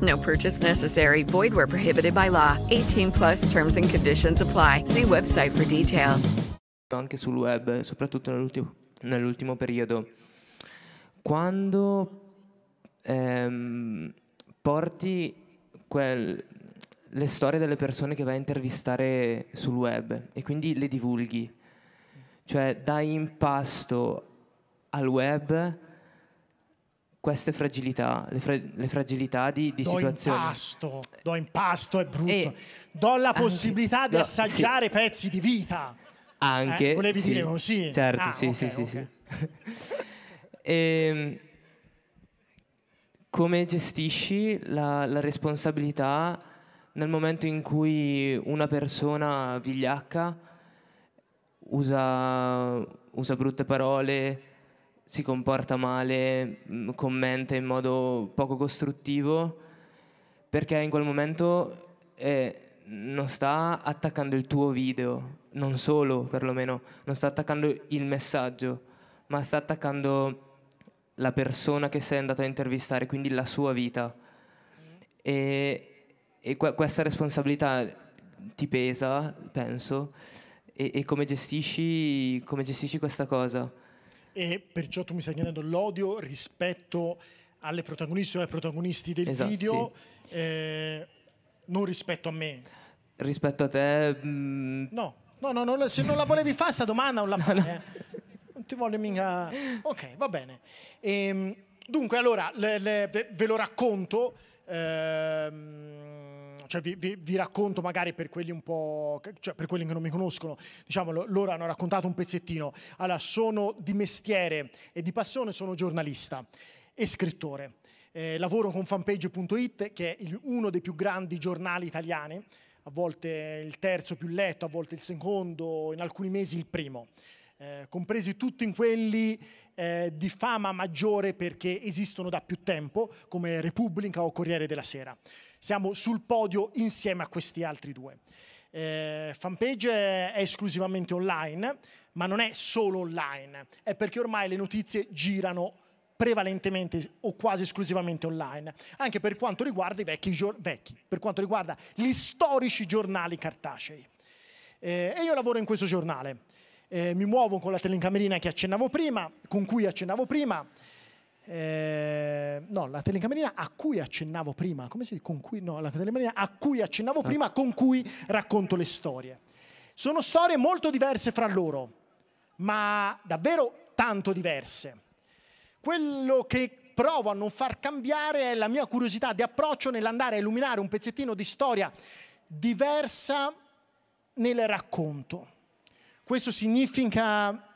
No purchase necessary. Void where prohibited by law. 18 plus terms and conditions apply. See website for details. anche sul web, soprattutto nell'ultimo, nell'ultimo periodo. Quando ehm, porti quel- le storie delle persone che vai a intervistare sul web e quindi le divulghi, cioè dai in pasto al web queste fragilità, le, fra- le fragilità di, di do situazioni. impasto, do impasto è brutto. E- do la anche- possibilità di no, assaggiare pezzi di vita. Anche. Eh, volevi sì. dire così? Certo, Ah, sì, ok, sì, sì, ok. sì. Ehm, come gestisci la, la responsabilità nel momento in cui una persona vigliacca usa, usa brutte parole, si comporta male, mh, commenta in modo poco costruttivo, perché in quel momento eh, non sta attaccando il tuo video, non solo perlomeno, non sta attaccando il messaggio, ma sta attaccando la persona che sei andato a intervistare, quindi la sua vita. E, e que- questa responsabilità ti pesa, penso, e, e come, gestisci, come gestisci questa cosa? E perciò tu mi stai chiedendo l'odio rispetto alle protagoniste o ai protagonisti del Esatto, video, eh, non rispetto a me. Rispetto a te, mm, No, no, no, no, se non la volevi fare sta domanda non la fai. eh. Non ti voglio mica... Ok, va bene. Ehm, dunque, allora, le- le- ve, ve lo racconto. ehm, cioè vi, vi- vi racconto magari per quelli un po', cioè per quelli che non mi conoscono, diciamo lo- loro hanno raccontato un pezzettino. Allora, sono di mestiere e di passione, sono giornalista e scrittore. Eh, lavoro con fanpage.it, che è il- uno dei più grandi giornali italiani, a volte il terzo più letto, a volte il secondo, in alcuni mesi il primo, eh, compresi tutti in quelli eh, di fama maggiore perché esistono da più tempo, come Repubblica o Corriere della Sera. Siamo sul podio insieme a questi altri due. Eh, fanpage è esclusivamente online, ma non è solo online, è perché ormai le notizie girano prevalentemente o quasi esclusivamente online, anche per quanto riguarda i vecchi, vecchi per quanto riguarda gli storici giornali cartacei. Eh, e io lavoro in questo giornale. Eh, mi muovo con la telecamera che accennavo prima, con cui accennavo prima. Eh, no, la telecamera a cui accennavo prima, come si dice? Con cui, no, la telecamera a cui accennavo prima, con cui racconto le storie. Sono storie molto diverse fra loro, ma davvero tanto diverse. Quello che provo a non far cambiare è la mia curiosità di approccio nell'andare a illuminare un pezzettino di storia diversa nel racconto. Questo significa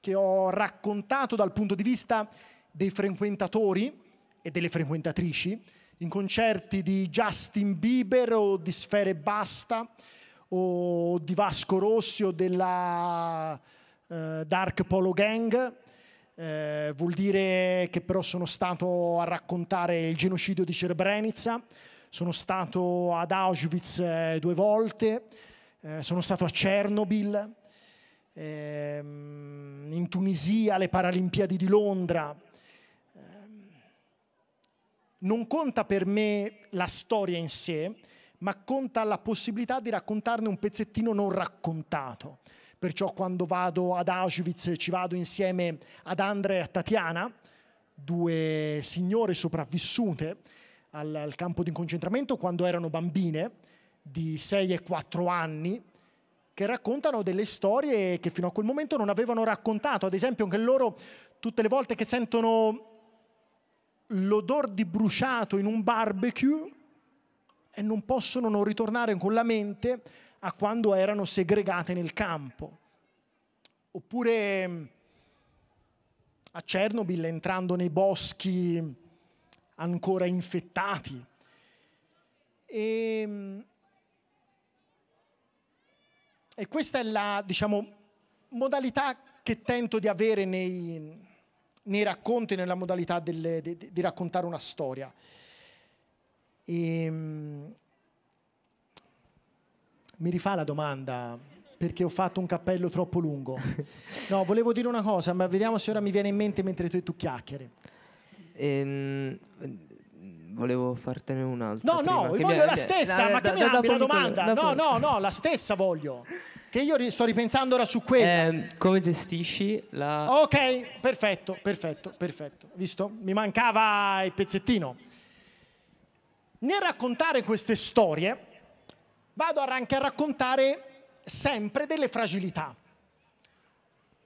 che ho raccontato dal punto di vista dei frequentatori e delle frequentatrici in concerti di Justin Bieber o di Sfere Basta o di Vasco Rossi o della eh, Dark Polo Gang. Eh, vuol dire che però sono stato a raccontare il genocidio di Srebrenica, sono stato ad Auschwitz eh, due volte, eh, sono stato a Chernobyl, ehm, in Tunisia alle Paralimpiadi di Londra. Non conta per me la storia in sé, ma conta la possibilità di raccontarne un pezzettino non raccontato. Perciò quando vado ad Auschwitz ci vado insieme ad Andrea e a Tatiana, due signore sopravvissute al, al campo di concentramento quando erano bambine di 6 e 4 anni, che raccontano delle storie che fino a quel momento non avevano raccontato. Ad esempio, anche loro, tutte le volte che sentono l'odor di bruciato in un barbecue, e non possono non ritornare con la mente a quando erano segregate nel campo. Oppure mh, a Chernobyl entrando nei boschi ancora infettati. E, mh, e questa è la, diciamo, modalità che tento di avere nei, nei racconti, nella modalità delle- di, di raccontare una storia. Ehm, mi rifà la domanda perché ho fatto un cappello troppo lungo. No, volevo dire una cosa, ma vediamo se ora mi viene in mente mentre tu, tu chiacchieri. ehm, volevo fartene un'altra. No, no, prima, che voglio la stessa, eh, ma da- mi da- apri la domanda? No, no, no, la stessa voglio. Che io sto ripensando ora su quella. Ehm, come gestisci la... Ok, perfetto, perfetto, perfetto. Visto? Mi mancava il pezzettino. Nel raccontare queste storie, vado anche a raccontare sempre delle fragilità,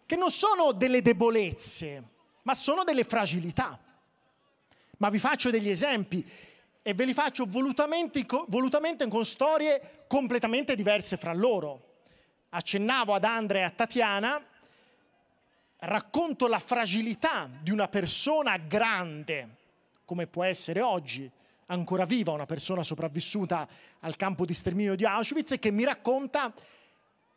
che non sono delle debolezze, ma sono delle fragilità. Ma vi faccio degli esempi e ve li faccio volutamente, volutamente con storie completamente diverse fra loro. Accennavo ad Andrea e a Tatiana, racconto la fragilità di una persona grande, come può essere oggi, ancora viva, una persona sopravvissuta al campo di sterminio di Auschwitz, e che mi racconta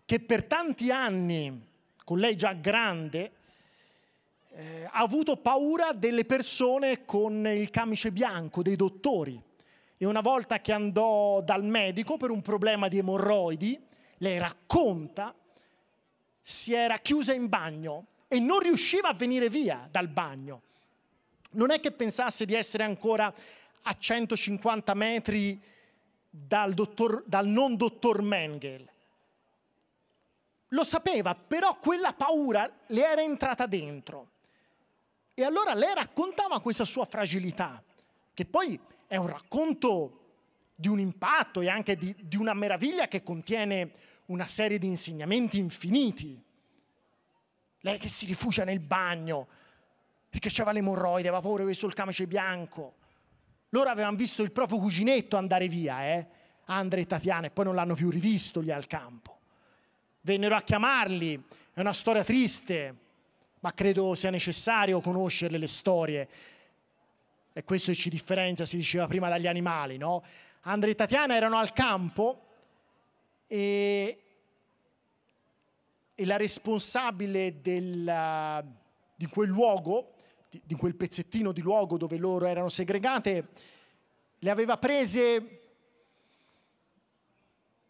che per tanti anni, con lei già grande, eh, ha avuto paura delle persone con il camice bianco, dei dottori. E una volta che andò dal medico per un problema di emorroidi, lei racconta, si era chiusa in bagno e non riusciva a venire via dal bagno. Non è che pensasse di essere ancora a 150 metri dal, dottor- dal non dottor Mengel. Lo sapeva, però quella paura le era entrata dentro. E allora lei raccontava questa sua fragilità, che poi è un racconto di un impatto e anche di, di una meraviglia che contiene una serie di insegnamenti infiniti. Lei che si rifugia nel bagno perché aveva l'emorroide, aveva paura di sul camice bianco. Loro avevano visto il proprio cuginetto andare via, eh? Andre e Tatiana, e poi non l'hanno più rivisto lì al campo. Vennero a chiamarli, è una storia triste, ma credo sia necessario conoscerle le storie. E questo ci differenzia, si diceva prima, dagli animali, no? Andre e Tatiana erano al campo e, e la responsabile del, di quel luogo, di, di quel pezzettino di luogo dove loro erano segregate, le aveva prese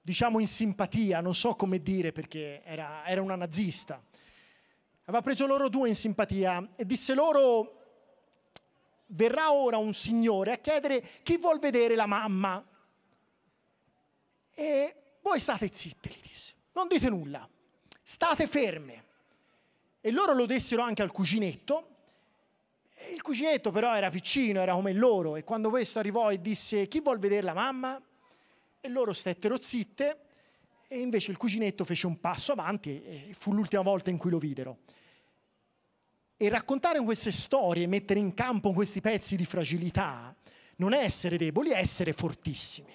diciamo in simpatia, non so come dire perché era, era, una nazista. Aveva preso loro due in simpatia e disse loro, verrà ora un signore a chiedere chi vuol vedere la mamma. E voi state zitte, gli disse, non dite nulla, state ferme. E loro lo dessero anche al cuginetto. Il cuginetto però era piccino, era come loro, e quando questo arrivò e disse chi vuol vedere la mamma? E loro stettero zitte e invece il cuginetto fece un passo avanti e fu l'ultima volta in cui lo videro. E raccontare queste storie, mettere in campo questi pezzi di fragilità, non è essere deboli, è essere fortissimi.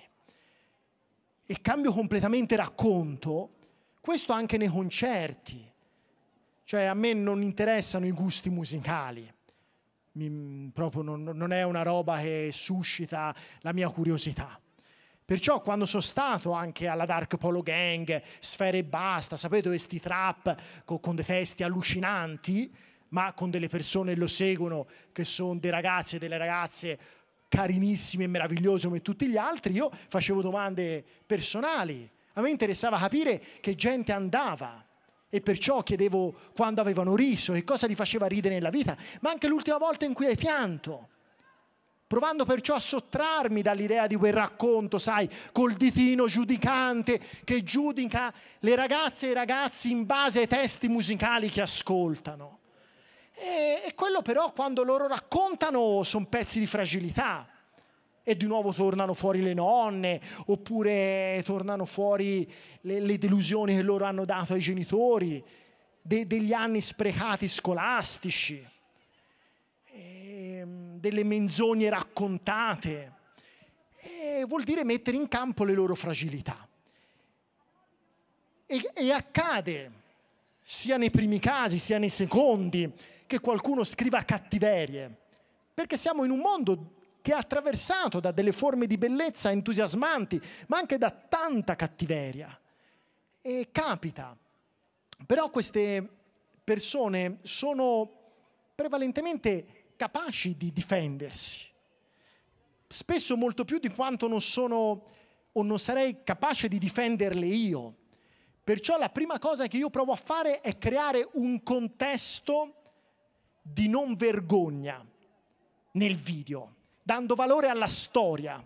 E cambio completamente racconto, questo anche nei concerti. Cioè a me non interessano i gusti musicali, Mi, proprio non, non è una roba che suscita la mia curiosità. Perciò quando sono stato anche alla Dark Polo Gang, Sfere e Basta, sapete questi trap con, con dei testi allucinanti, ma con delle persone che lo seguono, che sono dei ragazzi e delle ragazze carinissime e meravigliose come tutti gli altri, io facevo domande personali. A me interessava capire che gente andava e perciò chiedevo quando avevano riso e cosa li faceva ridere nella vita, ma anche l'ultima volta in cui hai pianto provando perciò a sottrarmi dall'idea di quel racconto, sai, col ditino giudicante che giudica le ragazze e i ragazzi in base ai testi musicali che ascoltano. E, e quello però quando loro raccontano sono pezzi di fragilità. E di nuovo tornano fuori le nonne, oppure tornano fuori le, le delusioni che loro hanno dato ai genitori, de, degli anni sprecati scolastici delle menzogne raccontate. E vuol dire mettere in campo le loro fragilità. E, e accade, sia nei primi casi, sia nei secondi, che qualcuno scriva cattiverie, perché siamo in un mondo che è attraversato da delle forme di bellezza entusiasmanti, ma anche da tanta cattiveria. E capita. Però queste persone sono prevalentemente capaci di difendersi. Spesso molto più di quanto non sono o non sarei capace di difenderle io. Perciò la prima cosa che io provo a fare è creare un contesto di non vergogna nel video, dando valore alla storia.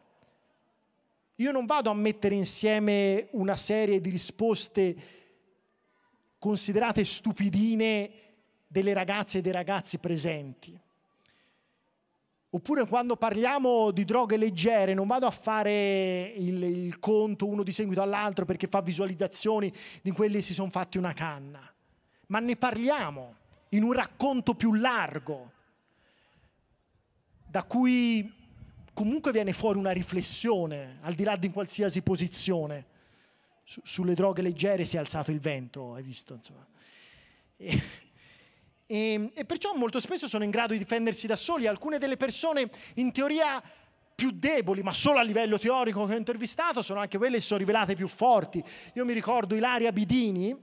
Io non vado a mettere insieme una serie di risposte considerate stupidine delle ragazze e dei ragazzi presenti. Oppure quando parliamo di droghe leggere non vado a fare il, il, conto uno di seguito all'altro perché fa visualizzazioni di quelli che si sono fatti una canna, ma ne parliamo in un racconto più largo, da cui comunque viene fuori una riflessione, al di là di qualsiasi posizione. Su, sulle droghe leggere si è alzato il vento, hai visto? Insomma. E, e, e perciò molto spesso sono in grado di difendersi da soli. Alcune delle persone in teoria più deboli, ma solo a livello teorico che ho intervistato, sono anche quelle che si sono rivelate più forti. Io mi ricordo Ilaria Bidini,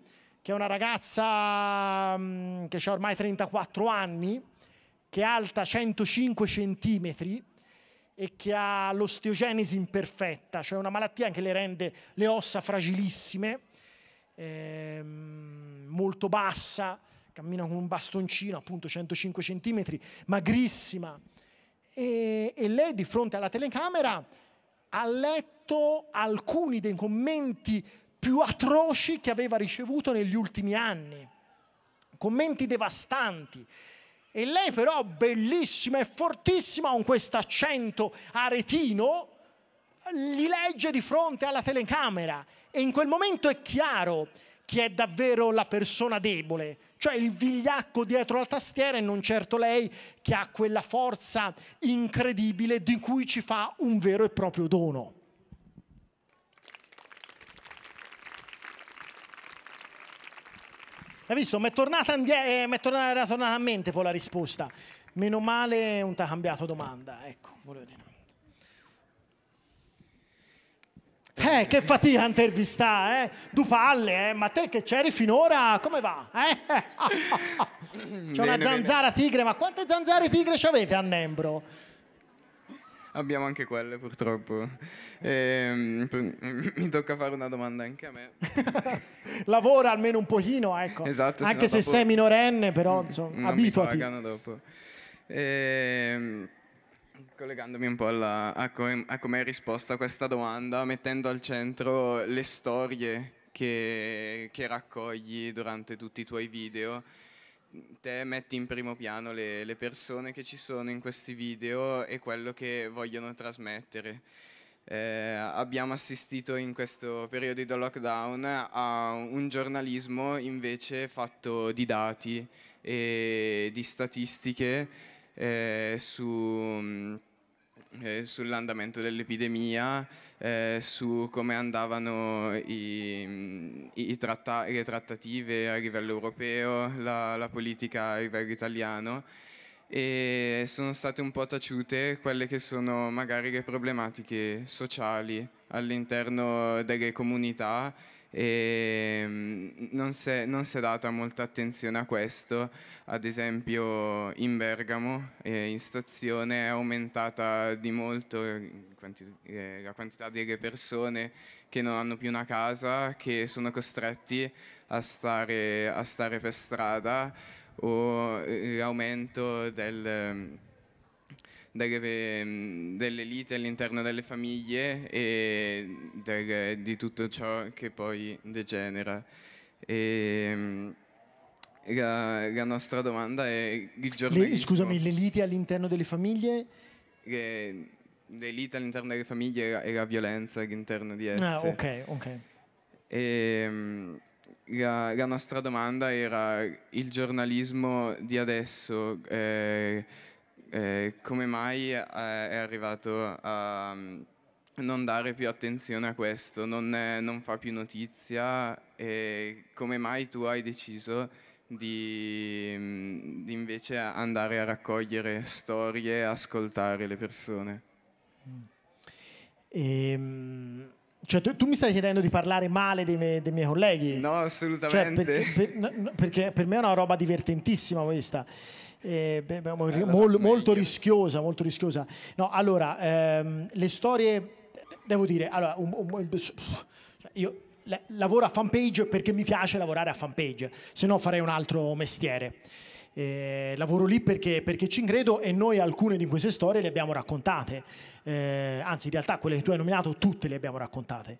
che è una ragazza um, che ha ormai 34 anni, che è alta 105 centimetri e che ha l'osteogenesi imperfetta, cioè una malattia che le rende le ossa fragilissime, ehm, molto bassa, cammina con un bastoncino, appunto 105 centimetri, magrissima. E, e lei di fronte alla telecamera ha letto alcuni dei commenti più atroci che aveva ricevuto negli ultimi anni, commenti devastanti. E lei però, bellissima e fortissima, con questo accento aretino, li legge di fronte alla telecamera. E in quel momento è chiaro chi è davvero la persona debole, cioè il vigliacco dietro la tastiera e non certo lei che ha quella forza incredibile di cui ci fa un vero e proprio dono. Hai visto? Mi è tornata, eh, tornata, era tornata a mente poi la risposta. Meno male non ti ha cambiato domanda, ecco, volevo dire. Eh, che fatica a intervistare, eh? Du palle, eh? Ma te che c'eri finora, come va? Eh? C'è una Bene, zanzara tigre, ma quante zanzare tigre ci avete a Nembro? Abbiamo anche quelle purtroppo. Ehm, pr- mi tocca fare una domanda anche a me. Lavora almeno un pochino, ecco. Esatto, Anche se dopo- sei minorenne, però insomma, non mi abituati. pagano dopo. Ehm, collegandomi un po' alla- a, come, a come hai risposto a questa domanda, mettendo al centro le storie che, che raccogli durante tutti i tuoi video, te metti in primo piano le, le persone che ci sono in questi video e quello che vogliono trasmettere. Eh, abbiamo assistito in questo periodo di lockdown a un giornalismo invece fatto di dati e di statistiche eh, su, eh, sull'andamento dell'epidemia, eh, su come andavano i, i tratta- le trattative a livello europeo, la, la politica a livello italiano. E sono state un po' taciute quelle che sono magari le problematiche sociali all'interno delle comunità e non si è, non si è data molta attenzione a questo. Ad esempio in Bergamo, eh, in stazione, è aumentata di molto eh, quanti- eh, la quantità delle persone che non hanno più una casa, che sono costretti a stare, a stare per strada o eh, l'aumento del, ehm, delle, ehm, liti all'interno delle famiglie e del- di tutto ciò che poi degenera. E, ehm, la, la nostra domanda è il Le- giornalismo. scusami, le liti all'interno delle famiglie? le, liti all'interno delle famiglie e la, violenza all'interno di esse. Ah, ok, ok. E, mm, la, la nostra domanda era il giornalismo di adesso, eh, eh, come mai eh, è arrivato a mm, non dare più attenzione a questo, non, è- non fa più notizia e come mai tu hai deciso di, mm, di invece andare a raccogliere storie, ascoltare le persone? Ehm, cioè, tu, tu mi stai chiedendo di parlare male dei, miei- dei miei colleghi? No, Cioè, assolutamente. perché, per, no, perché per me è una roba divertentissima questa. Eh, beh, Eh, mol- molto rischiosa, molto rischiosa. No, allora, ehm, le storie, devo dire, allora, un- un- cioè, io la- lavoro a fanpage perché mi piace lavorare a fanpage, se no farei un altro mestiere. Eh, lavoro lì perché, perché ci credo e noi alcune di queste storie le abbiamo raccontate. Eh, anzi, in realtà quelle che tu hai nominato tutte le abbiamo raccontate.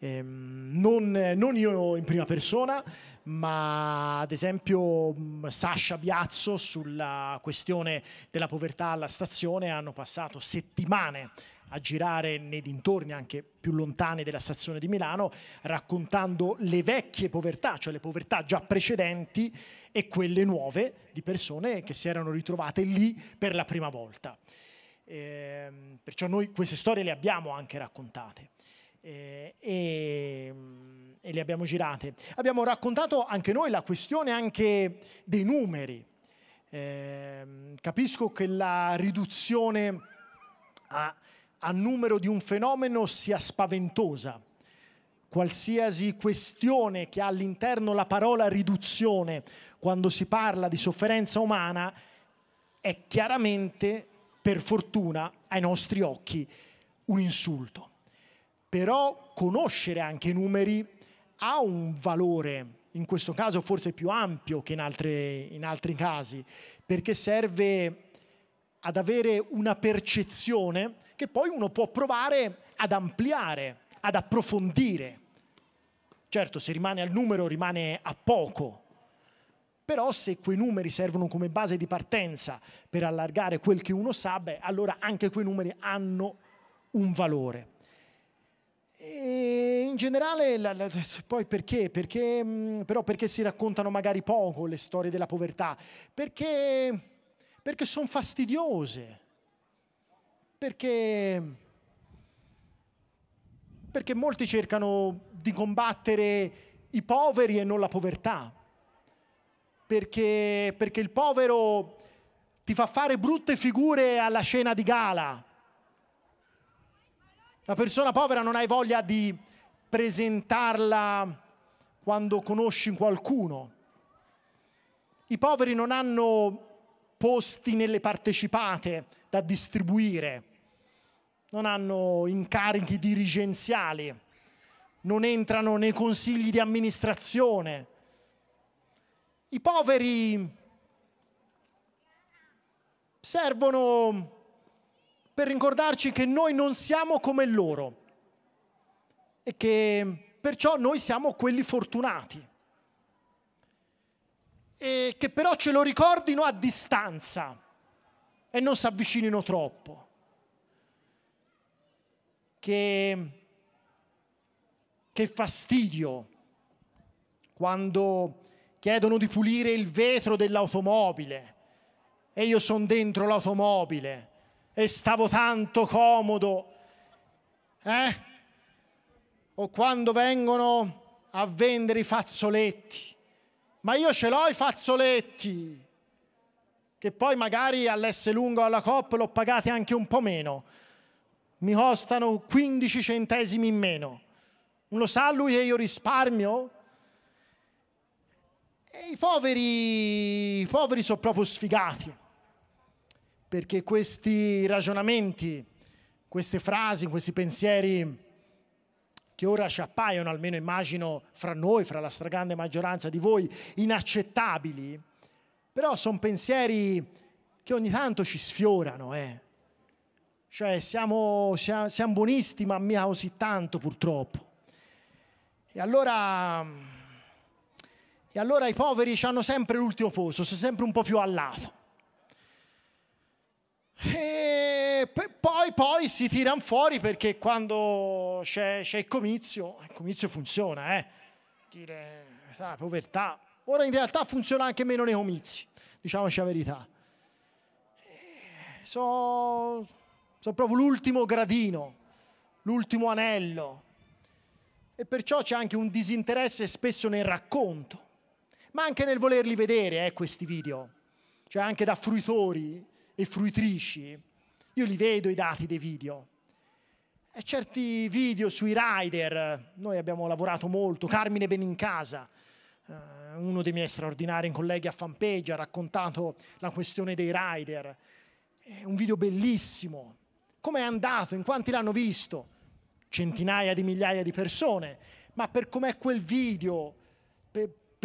Ehm, non, non io in prima persona, ma ad esempio mh, Sasha Biazzo sulla questione della povertà alla stazione hanno passato settimane a girare nei dintorni anche più lontani della stazione di Milano, raccontando le vecchie povertà, cioè le povertà già precedenti e quelle nuove di persone che si erano ritrovate lì per la prima volta. Ehm, perciò noi queste storie le abbiamo anche raccontate eh, e, e le abbiamo girate. Abbiamo raccontato anche noi la questione anche dei numeri. Ehm, capisco che la riduzione a, a numero di un fenomeno sia spaventosa. Qualsiasi questione che ha all'interno la parola riduzione quando si parla di sofferenza umana è chiaramente, per fortuna, ai nostri occhi un insulto. Però conoscere anche i numeri ha un valore, in questo caso forse più ampio che in, altre- in altri casi, perché serve ad avere una percezione che poi uno può provare ad ampliare, ad approfondire. Certo, se rimane al numero rimane a poco, Però se quei numeri servono come base di partenza per allargare quel che uno sa, beh, allora anche quei numeri hanno un valore. E in generale, la- la- poi perché? Perché, mh, però perché si raccontano magari poco le storie della povertà? Perché, perché sono fastidiose, perché, perché molti cercano di combattere i poveri e non la povertà, perché, perché il povero ti fa fare brutte figure alla cena di gala. La persona povera non hai voglia di presentarla quando conosci qualcuno. I poveri non hanno posti nelle partecipate da distribuire, non hanno incarichi dirigenziali, non entrano nei consigli di amministrazione. I poveri servono per ricordarci che noi non siamo come loro e che perciò noi siamo quelli fortunati e che però ce lo ricordino a distanza e non si avvicinino troppo. Che, che fastidio quando chiedono di pulire il vetro dell'automobile e io sono dentro l'automobile e stavo tanto comodo. Eh? O quando vengono a vendere i fazzoletti. Ma io ce l'ho i fazzoletti, che poi magari all'S lungo alla COP l'ho pagati anche un po' meno. Mi costano 15 centesimi in meno. Non lo sa lui che io risparmio? E i poveri, i poveri sono proprio sfigati perché questi ragionamenti, queste frasi, questi pensieri che ora ci appaiono, almeno immagino fra noi, fra la stragrande maggioranza di voi, inaccettabili, però sono pensieri che ogni tanto ci sfiorano. Eh. Cioè siamo, siamo, siamo buonisti, ma mica così tanto purtroppo. E allora, e allora i poveri hanno sempre l'ultimo posto, sono sempre un po' più a lato. E poi, poi si tirano fuori perché quando c'è, il comizio, il comizio funziona, eh? Dire, sa, povertà. Ora in realtà funziona anche meno nei comizi, diciamoci la verità. Sono so proprio l'ultimo gradino, l'ultimo anello. E perciò c'è anche un disinteresse spesso nel racconto, ma anche nel volerli vedere eh, questi video. Cioè anche da fruitori e fruitrici, io li vedo i dati dei video. E certi video sui rider, noi abbiamo lavorato molto, Carmine Benincasa, eh, uno dei miei straordinari colleghi a fanpage, ha raccontato la questione dei rider. È un video bellissimo. Come è andato? In quanti l'hanno visto? Centinaia di migliaia di persone. Ma per com'è quel video,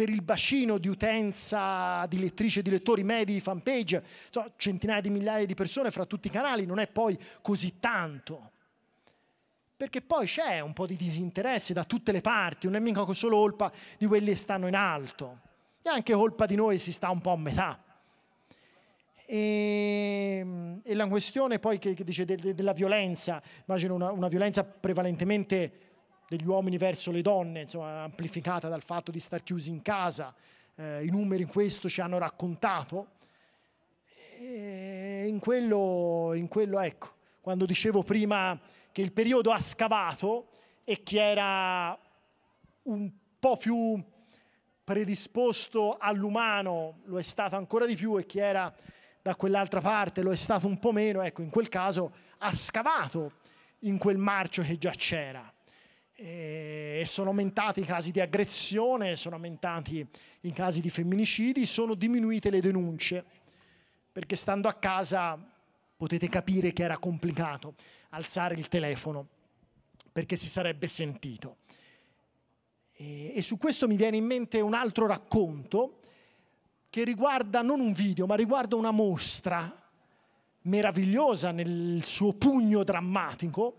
per, il bacino di utenza di lettrici e di lettori medi di fanpage, so, centinaia di migliaia di persone fra tutti i canali, non è poi così tanto. Perché poi c'è un po' di disinteresse da tutte le parti, non è mica solo colpa di quelli che stanno in alto, è anche colpa di noi si sta un po' a metà. E, e la questione poi che, che dice de, de, della violenza, immagino una, una violenza prevalentemente degli uomini verso le donne, insomma, amplificata dal fatto di star chiusi in casa. Eh, I numeri in questo ci hanno raccontato. E in quello, in quello, ecco, quando dicevo prima che il periodo ha scavato e chi era un po' più predisposto all'umano lo è stato ancora di più e chi era da quell'altra parte lo è stato un po' meno, ecco, in quel caso ha scavato in quel marcio che già c'era e sono aumentati i casi di aggressione, sono aumentati i casi di femminicidi, sono diminuite le denunce, perché stando a casa potete capire che era complicato alzare il telefono, perché si sarebbe sentito. E, e su questo mi viene in mente un altro racconto che riguarda non un video, ma riguarda una mostra meravigliosa nel suo pugno drammatico,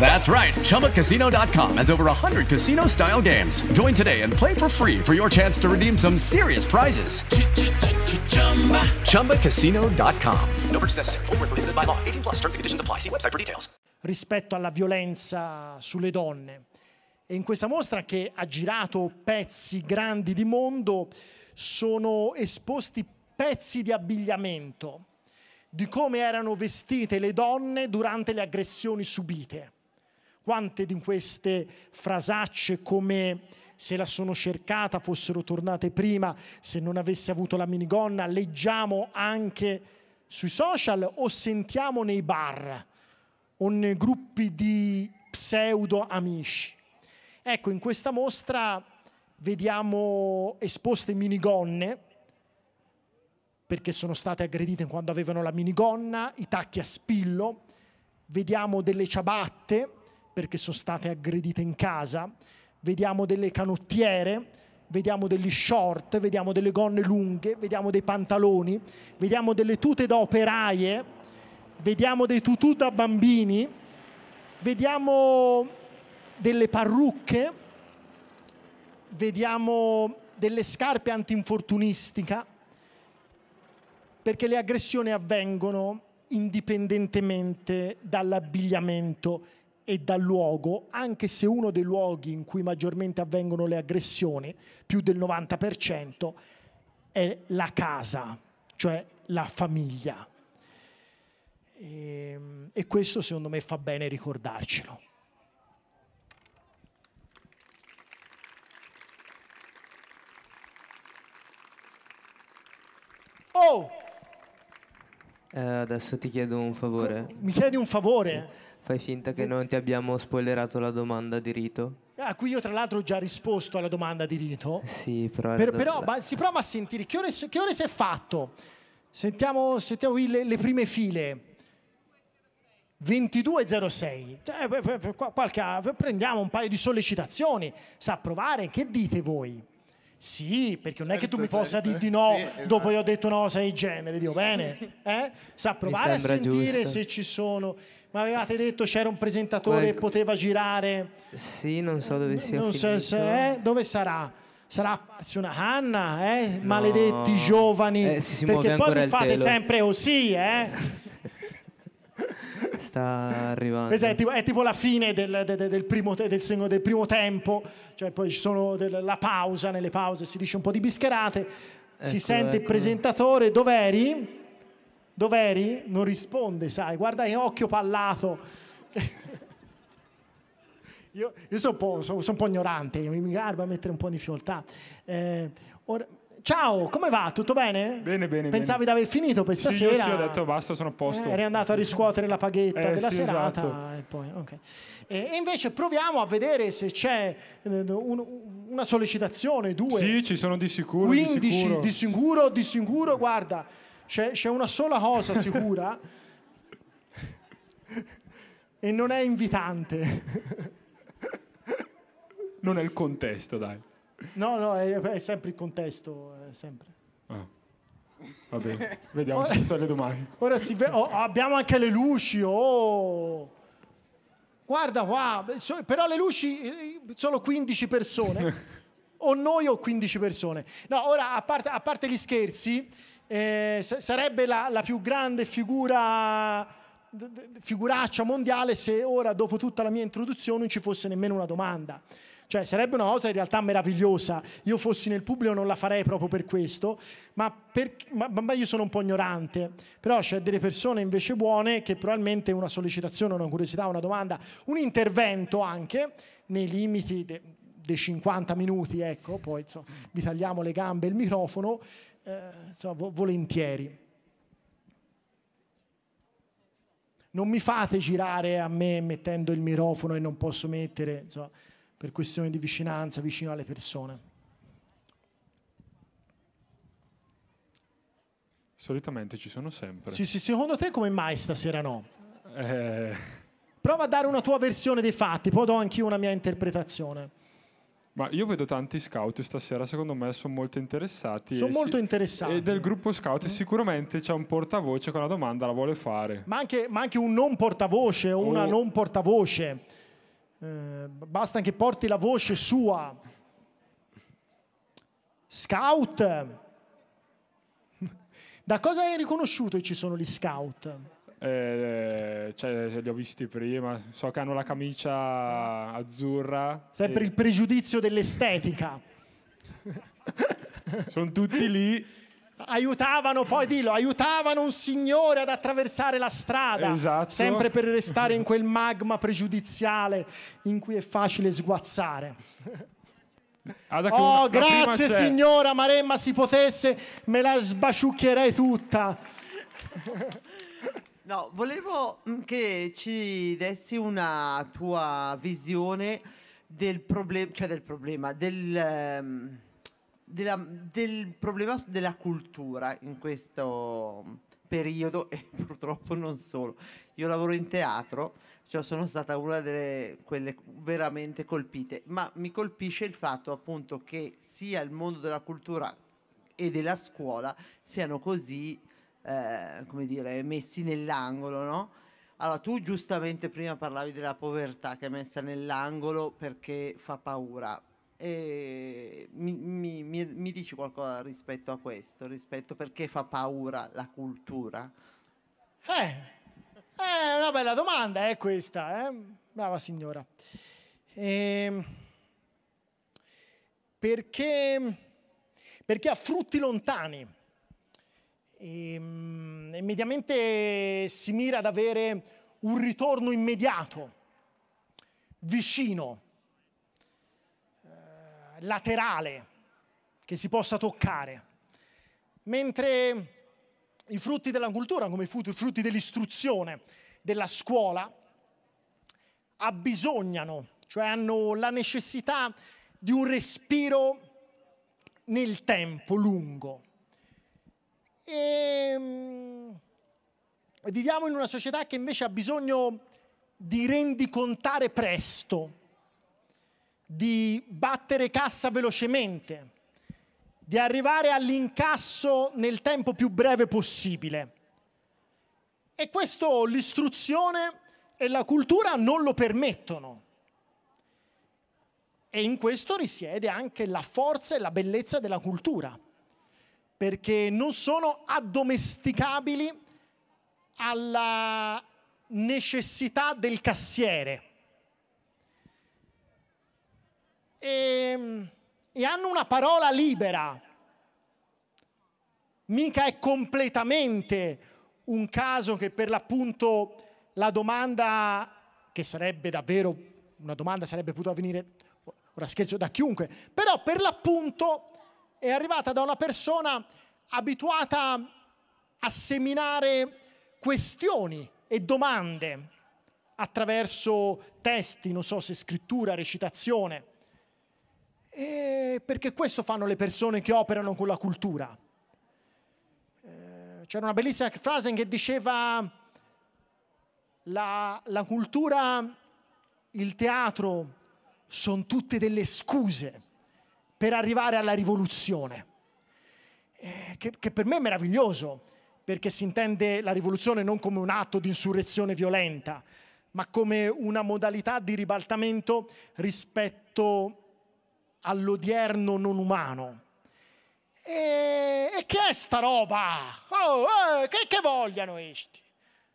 That's right. ChumbaCasino.com has over 100 casino style games. Join today and play for free for your chance to redeem some serious prizes. ChumbaCasino.com. No purchase necessary. Void where prohibited by law. 18 plus terms and conditions apply. See website for details. rispetto alla violenza sulle donne. E in questa mostra che ha girato pezzi grandi di mondo sono esposti pezzi di abbigliamento, di come erano vestite le donne durante le aggressioni subite. Quante di queste frasacce come se la sono cercata fossero tornate prima, se non avesse avuto la minigonna, leggiamo anche sui social o sentiamo nei bar o nei gruppi di pseudo amici. Ecco, in questa mostra vediamo esposte minigonne, perché sono state aggredite quando avevano la minigonna, i tacchi a spillo, vediamo delle ciabatte, perché sono state aggredite in casa, vediamo delle canottiere, vediamo degli short, vediamo delle gonne lunghe, vediamo dei pantaloni, vediamo delle tute da operaie, vediamo dei tutù da bambini, vediamo delle parrucche, vediamo delle scarpe antinfortunistica, perché le aggressioni avvengono indipendentemente dall'abbigliamento e dal luogo, anche se uno dei luoghi in cui maggiormente avvengono le aggressioni, più del 90%, è la casa, cioè la famiglia. E, e questo secondo me fa bene ricordarcelo. Oh, Eh, adesso ti chiedo un favore. mi chiedi un favore? Fai finta che non ti abbiamo spoilerato la domanda di rito. A cui io tra l'altro ho già risposto alla domanda di rito. Sì, però... Per- però ma si prova a sentire che ore, che ore si è fatto. Sentiamo, sentiamo qui le, le prime file. 22.06. Cioè, per- per qua- qualche- prendiamo un paio di sollecitazioni. Sa provare? Che dite voi? Sì, perché non è che tu mi Certo, possa certo. dire di no Sì, esatto. dopo io ho detto una cosa del genere. Dico bene? Eh? Sa provare a sentire giusto. se ci sono. Ma avevate detto c'era un presentatore che Qual- poteva girare. Sì, non so dove sia Non so finito. se- eh, dove sarà? Sarà a farsi una canna, eh? Maledetti giovani. Eh, si- si perché poi vi fate telo. sempre così, eh? Sta arrivando. Questa è tipo, è tipo la fine del, de- de- del primo, del segno- del primo tempo, cioè poi ci sono del- la pausa, nelle pause si dice un po' di bischerate, si Ecco, sente il ecco. presentatore, dov'eri? Dov'eri? Non risponde, sai, guarda che occhio pallato. Io, io sono, un po', sono- sono un po' ignorante, mi, garba mettere un po' di difficoltà. Eh, ora- ciao, come va? Tutto bene? Bene, bene, Pensavi bene. di aver finito per Sì, io stasera? sì, ho detto basta, sono a posto. Eh, eri andato a riscuotere la paghetta Eh, della sì, serata. esatto. E, poi, ok. E- e invece proviamo a vedere se c'è eh, un- una sollecitazione, due, Sì, ci sono di sicuro, di 15, sicuro. di sicuro, di sicuro, guarda, c'è, c'è una sola cosa sicura e non è invitante. Non è il contesto, dai. No, no, è, è sempre il contesto, è sempre. Ah. Va bene, vediamo se ci sono le domande. Ora si ve- oh, abbiamo anche le luci, oh. Guarda qua, so- però le luci eh, solo 15 persone. o noi o 15 persone. No, ora a parte, a parte gli scherzi, eh, sa- sarebbe la, la più grande figura figuraccia mondiale se ora dopo tutta la mia introduzione non ci fosse nemmeno una domanda. Cioè sarebbe una cosa in realtà meravigliosa. Io fossi nel pubblico non la farei proprio per questo, ma, per- ma- ma io sono un po' ignorante. Però c'è delle persone invece buone che probabilmente una sollecitazione, una curiosità, una domanda, un intervento anche nei limiti de- dei 50 minuti, ecco, poi insomma, vi tagliamo le gambe e il microfono, eh, insomma, vo- volentieri. Non mi fate girare a me mettendo il microfono e non posso mettere, insomma, per questioni di vicinanza, vicino alle persone. Solitamente ci sono sempre. Sì, sì, secondo te come mai stasera no? Eh, Prova a dare una tua versione dei fatti, poi do anch'io una mia interpretazione. ma io vedo tanti scout stasera, secondo me sono molto interessati. Sono molto interessati. E del gruppo scout sicuramente c'è un portavoce che una domanda la vuole fare. Ma anche, ma anche un non portavoce o una Oh. non portavoce. Eh, basta che porti la voce sua. Scout. Da cosa hai riconosciuto che ci sono gli scout? Eh, cioè, li ho visti prima, so che hanno la camicia azzurra. Sempre il pregiudizio dell'estetica. Sono tutti lì. Aiutavano, poi dillo, aiutavano un signore ad attraversare la strada. Esatto. Sempre per restare in quel magma pregiudiziale in cui è facile sguazzare. Ah, Oh, grazie signora Maremma, si potesse me la sbaciucchierei tutta. No, volevo che ci dessi una tua visione del problema, cioè del problema, del, ehm, della- del problema della cultura in questo periodo e purtroppo non solo. Io lavoro in teatro, cioè sono stata una delle quelle veramente colpite, ma mi colpisce il fatto appunto che sia il mondo della cultura e della scuola siano così, eh, come dire, messi nell'angolo, no? Allora, tu giustamente prima parlavi della povertà che è messa nell'angolo perché fa paura. E mi, mi- mi- mi dici qualcosa rispetto a questo, rispetto perché fa paura la cultura? Eh, è una bella domanda, è questa, eh? Brava signora. Ehm, perché, perché ha frutti lontani. Ehm, E, mediamente si mira ad avere un ritorno immediato, vicino, eh, laterale, che si possa toccare. Mentre i frutti della cultura, come i frutti, dell'istruzione, della scuola, abbisognano, cioè hanno la necessità di un respiro nel tempo lungo. E, mm, e viviamo in una società che invece ha bisogno di rendicontare presto, di battere cassa velocemente, di arrivare all'incasso nel tempo più breve possibile. E questo l'istruzione e la cultura non lo permettono. E in questo risiede anche la forza e la bellezza della cultura, perché non sono addomesticabili alla necessità del cassiere. E, e hanno una parola libera. Mica è completamente un caso che per l'appunto la domanda, che sarebbe davvero una domanda, sarebbe potuta venire, ora scherzo, da chiunque, però per l'appunto è arrivata da una persona abituata a seminare questioni e domande attraverso testi, non so se scrittura, recitazione, E perché questo fanno le persone che operano con la cultura. Eh, C'era una bellissima frase che diceva la, la cultura, il teatro sono tutte delle scuse per arrivare alla rivoluzione, Eh, che, che per me è meraviglioso, perché si intende la rivoluzione non come un atto di insurrezione violenta, ma come una modalità di ribaltamento rispetto all'odierno non umano. E, e che è sta roba? Oh, eh, che, che vogliono questi?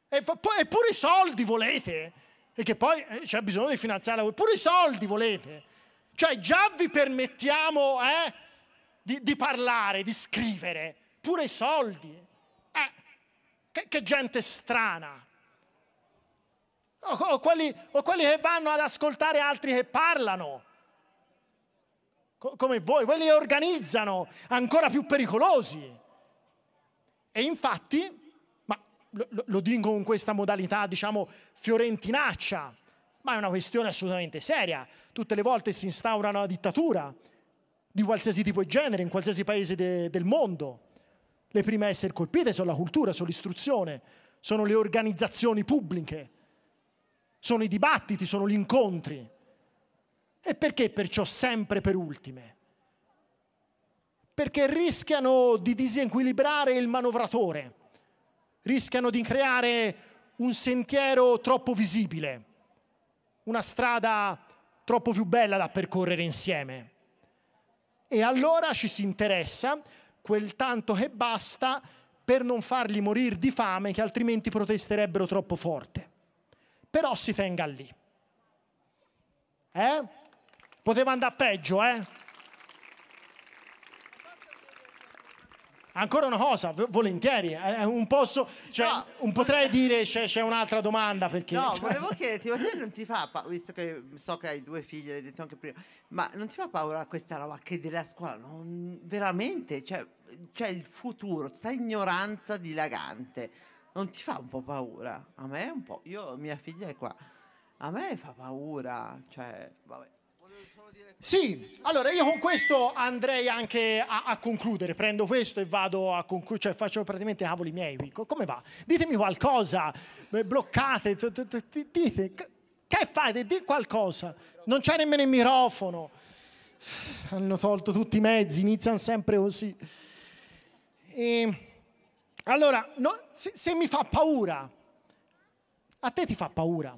E fa- poi e pure i soldi volete? E che poi eh, c'è bisogno di finanziare pure i soldi volete? Cioè già vi permettiamo eh, di, di parlare, di scrivere, pure i soldi. Eh, che, che gente strana. O, o quelli, o quelli che vanno ad ascoltare altri che parlano. Co- come voi, quelli che organizzano, ancora più pericolosi. E infatti, ma lo- lo dico con questa modalità, diciamo, fiorentinaccia, ma è una questione assolutamente seria. Tutte le volte si instaura una dittatura di qualsiasi tipo e genere in qualsiasi paese de- del mondo. Le prime a essere colpite sono la cultura, sono l'istruzione, sono le organizzazioni pubbliche, sono i dibattiti, sono gli incontri. E perché perciò sempre per ultime? Perché rischiano di disequilibrare il manovratore, rischiano di creare un sentiero troppo visibile, una strada troppo più bella da percorrere insieme. E allora ci si interessa quel tanto che basta per non farli morire di fame che altrimenti protesterebbero troppo forte. Però si tenga lì. Eh? Poteva andare peggio, eh? Ancora una cosa, volentieri, eh, un posso, cioè, un potrei dire c'è, c'è un'altra domanda perché... No, cioè- volevo chiederti, ma te non ti fa paura, visto che so che hai due figlie, l'hai detto anche prima, ma non ti fa paura questa roba che della scuola, non, veramente, cioè, cioè il futuro, questa ignoranza dilagante, non ti fa un po' paura? A me un po', io, mia figlia è qua, a me fa paura, cioè, vabbè. Sì, allora io con questo andrei anche a, a concludere, prendo questo e vado a concludere, cioè faccio praticamente i cavoli miei Come va? Ditemi qualcosa, bloccate, dite, che fate? Di qualcosa. Non c'è nemmeno il microfono. Hanno tolto tutti i mezzi, iniziano sempre così. E, allora, no, se, se mi fa paura, a te ti fa paura?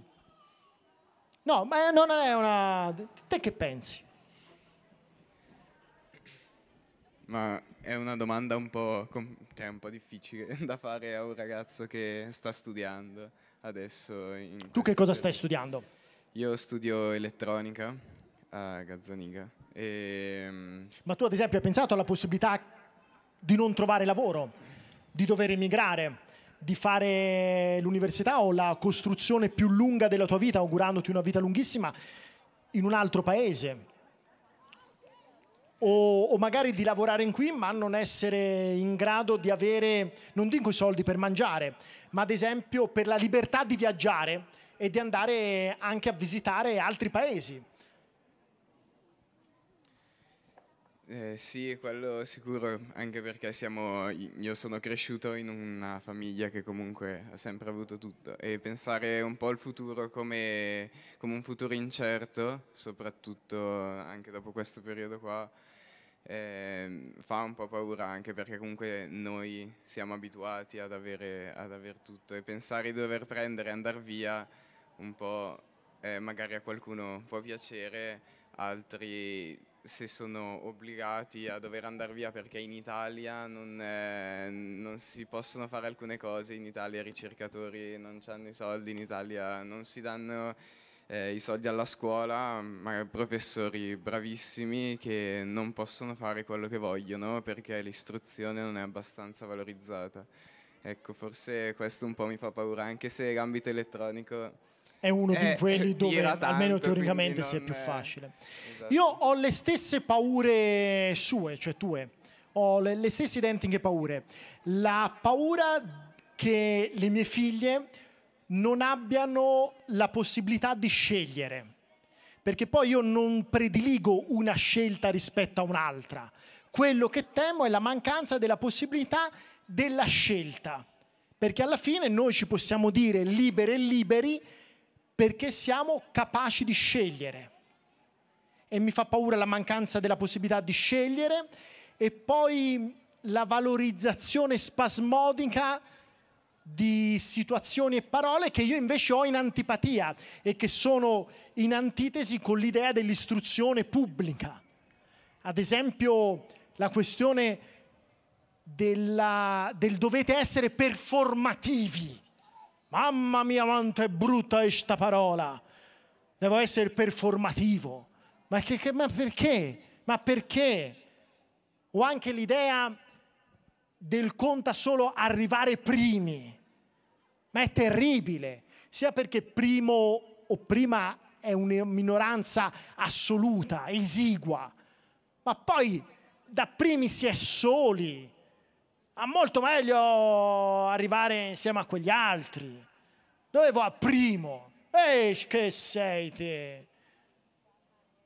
No, ma non è una... Te che pensi? Ma è una domanda un po', cioè un po' difficile da fare a un ragazzo che sta studiando adesso. in Tu che cosa stai periodo. studiando? Io studio elettronica a Gazzaniga. E, mm, Ma tu ad esempio hai pensato alla possibilità di non trovare lavoro, di dover emigrare, di fare l'università o la costruzione più lunga della tua vita, augurandoti una vita lunghissima, in un altro paese? O, o magari di lavorare in qui ma non essere in grado di avere, non dico i soldi per mangiare, ma ad esempio per la libertà di viaggiare e di andare anche a visitare altri paesi. Eh, sì, quello sicuro, anche perché siamo, io sono cresciuto in una famiglia che comunque ha sempre avuto tutto e pensare un po' al futuro come, come un futuro incerto, soprattutto anche dopo questo periodo qua, eh, fa un po' paura anche perché comunque noi siamo abituati ad avere, ad aver tutto e pensare di dover prendere e andare via un po' eh, magari a qualcuno può piacere, altri se sono obbligati a dover andare via perché in Italia non, eh, non si possono fare alcune cose, in Italia i ricercatori non hanno i soldi, in Italia non si danno eh, i soldi alla scuola, ma professori bravissimi che non possono fare quello che vogliono perché l'istruzione non è abbastanza valorizzata. Ecco, forse questo un po' mi fa paura, anche se l'ambito elettronico È uno di eh, quelli dove tira almeno tanto, teoricamente sia più è- facile. Esatto. Io ho le stesse paure sue, cioè tue, ho le, le stesse identiche paure. La paura che le mie figlie non abbiano la possibilità di scegliere, perché poi io non prediligo una scelta rispetto a un'altra. Quello che temo è la mancanza della possibilità della scelta, perché alla fine noi ci possiamo dire libere e liberi perché siamo capaci di scegliere. E mi fa paura la mancanza della possibilità di scegliere. E poi la valorizzazione spasmodica di situazioni e parole che io invece ho in antipatia e che sono in antitesi con l'idea dell'istruzione pubblica. Ad esempio la questione della- del dovete essere performativi. Mamma mia quanto è brutta questa parola. Devo essere performativo. Ma, che- che- ma perché? Ma perché? O anche l'idea del conta solo arrivare primi. Ma è terribile, sia perché primo o prima è una minoranza assoluta, esigua, ma poi da primi si è soli. Ma molto meglio arrivare insieme a quegli altri. Dove va primo? Ehi, che sei te?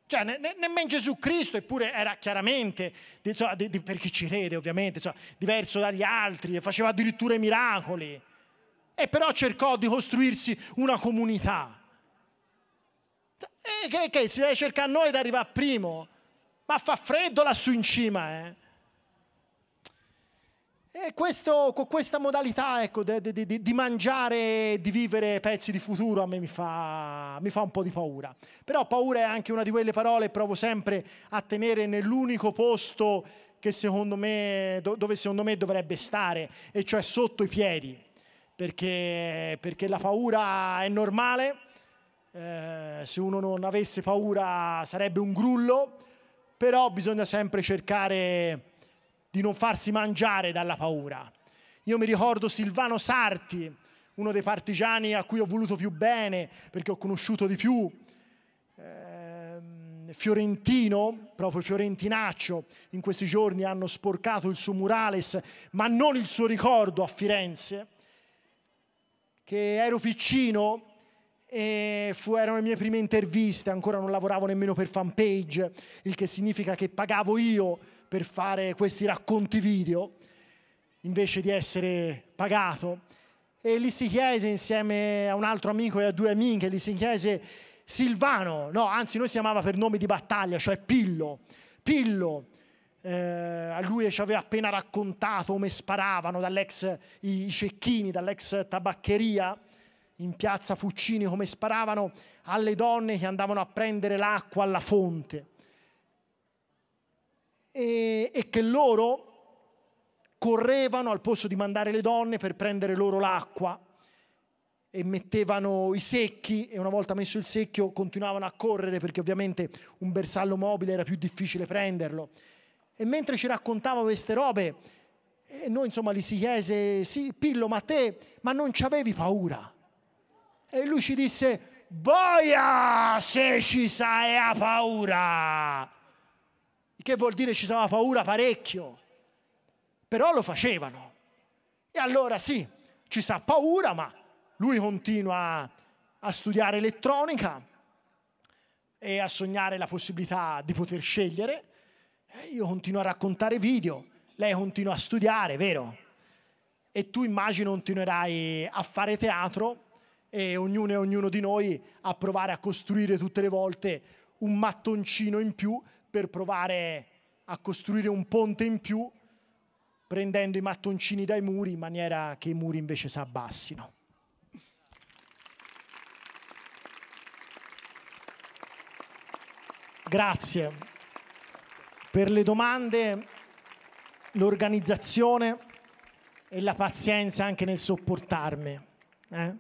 Cioè, ne- ne- nemmeno Gesù Cristo, eppure era chiaramente, insomma, di- di- per chi ci crede ovviamente, insomma, diverso dagli altri, faceva addirittura miracoli. E però cercò di costruirsi una comunità. E che, che si deve cercare a noi di arrivare primo? Ma fa freddo lassù in cima, eh? E questo, con questa modalità ecco, de- de- di mangiare di vivere pezzi di futuro a me mi fa, mi fa un po' di paura. Però paura è anche una di quelle parole che provo sempre a tenere nell'unico posto secondo me, do- dove secondo me dovrebbe stare, e cioè sotto i piedi. Perché, perché la paura è normale, eh, se uno non avesse paura sarebbe un grullo, però bisogna sempre cercare di non farsi mangiare dalla paura. Io mi ricordo Silvano Sarti, uno dei partigiani a cui ho voluto più bene perché ho conosciuto di più, ehm, Fiorentino, proprio Fiorentinaccio, in questi giorni hanno sporcato il suo murales, ma non il suo ricordo a Firenze, che ero piccino e fu, erano le mie prime interviste, ancora non lavoravo nemmeno per fanpage, il che significa che pagavo io per fare questi racconti video invece di essere pagato. E lì si chiese insieme a un altro amico e a due amiche, lì si chiese Silvano, no, anzi noi si chiamava per nome di battaglia, cioè Pillo. Pillo, eh, lui ci aveva appena raccontato come sparavano dall'ex i cecchini, dall'ex tabaccheria in piazza Puccini, come sparavano alle donne che andavano a prendere l'acqua alla fonte e, e che loro correvano al posto di mandare le donne per prendere loro l'acqua e mettevano i secchi e una volta messo il secchio continuavano a correre perché ovviamente un bersaglio mobile era più difficile prenderlo. E mentre ci raccontava queste robe, e noi insomma gli si chiese, sì, Pillo, ma te, ma non ci avevi paura? E lui ci disse, boia se ci sai a paura! che vuol dire ci stava paura parecchio, però lo facevano. E allora sì, ci sa paura, ma lui continua a studiare elettronica e a sognare la possibilità di poter scegliere. E io continuo a raccontare video, lei continua a studiare, vero? E tu immagino continuerai a fare teatro e ognuno e ognuno di noi a provare a costruire tutte le volte un mattoncino in più per provare a costruire un ponte in più prendendo i mattoncini dai muri in maniera che i muri invece si abbassino. Grazie per le domande, l'organizzazione e la pazienza anche nel sopportarmi. eh?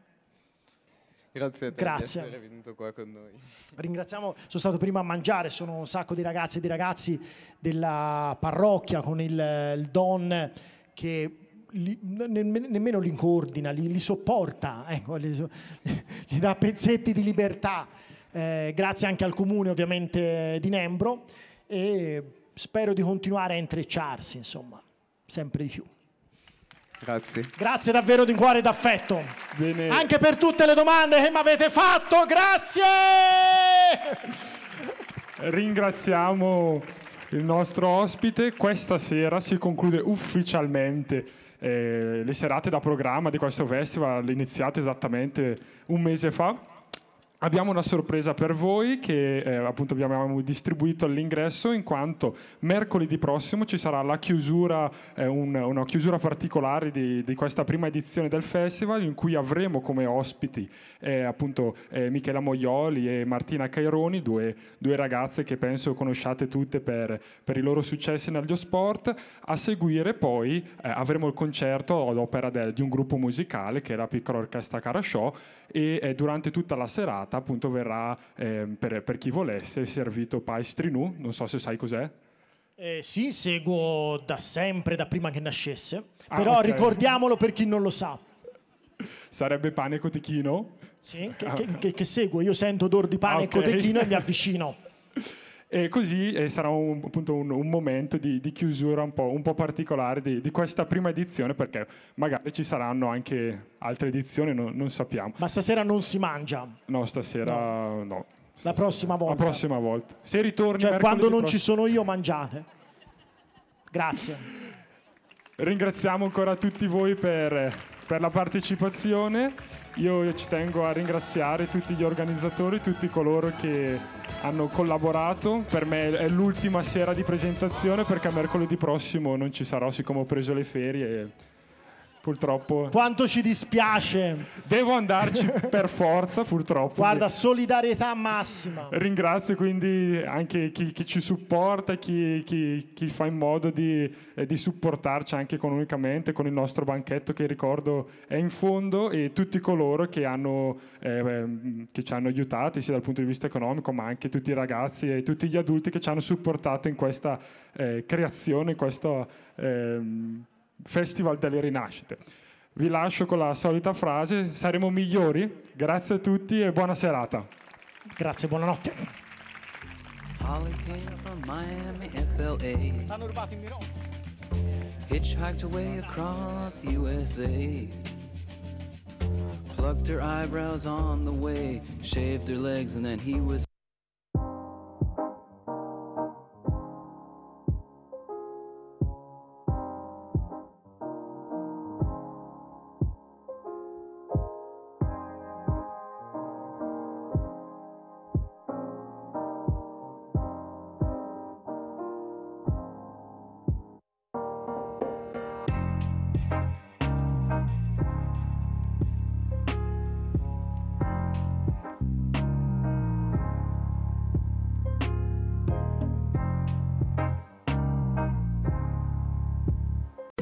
Grazie a te Grazie. essere venuto qua con noi. Ringraziamo, sono stato prima a mangiare, sono un sacco di ragazze e di ragazzi della parrocchia con il, il Don che li- nemm- nemmeno li coordina, li, li sopporta, ecco, li, gli dà pezzetti di libertà. Eh, grazie anche al comune ovviamente di Nembro e spero di continuare a intrecciarsi, insomma, sempre di più. Grazie. Grazie davvero di cuore e d'affetto. Bene. Anche per tutte le domande che mi avete fatto, grazie! Ringraziamo il nostro ospite. Questa sera si conclude ufficialmente eh, le serate da programma di questo festival, iniziate esattamente un mese fa. Abbiamo una sorpresa per voi che eh, appunto abbiamo distribuito all'ingresso in quanto mercoledì prossimo ci sarà la chiusura, eh, un- una chiusura particolare di, di questa prima edizione del festival in cui avremo come ospiti eh, appunto eh, Michela Moioli e Martina Caironi, due, due ragazze che penso conosciate tutte per, per i loro successi negli sport. A seguire poi eh, avremo il concerto ad opera del- di un gruppo musicale che è la piccola orchestra Carasciò e eh, durante tutta la serata appunto verrà eh, per, per chi volesse servito paestrinù, non so se sai cos'è. Eh, sì, seguo da sempre, da prima che nascesse, Ah, però ok. ricordiamolo per chi non lo sa. Sarebbe pane cotichino? Sì, che, che- che- che seguo, io sento odor di pane Ah, e ok. cotechino e mi avvicino. E così eh, sarà un, appunto un, un momento di, di chiusura un po', un po' particolare di, di questa prima edizione, perché magari ci saranno anche altre edizioni, non, non sappiamo. Ma stasera non si mangia. No, stasera no. La prossima volta. La prossima volta. Se ritorni Cioè, quando non prossimo- ci sono io, mangiate. Grazie. Ringraziamo ancora tutti voi per, per la partecipazione. Io ci tengo a ringraziare tutti gli organizzatori, tutti coloro che hanno collaborato. Per me è l'ultima sera di presentazione perché mercoledì prossimo non ci sarò, siccome ho preso le ferie. Purtroppo Quanto ci dispiace. devo andarci per forza, purtroppo. Guarda, solidarietà massima. Ringrazio quindi anche chi, chi ci supporta, chi, chi- chi fa in modo di, eh, di supportarci anche economicamente con il nostro banchetto che ricordo è in fondo e tutti coloro che, hanno, eh, che ci hanno aiutati sia dal punto di vista economico ma anche tutti i ragazzi e tutti gli adulti che ci hanno supportato in questa eh, creazione, in questo ehm, Festival delle Rinascite. Vi lascio con la solita frase, saremo migliori? Grazie a tutti e buona serata. Grazie, buonanotte. Holly came from Miami, FLA. Hitchhiked away across USA. Plucked her eyebrows on the way, shaved her legs, and then he was.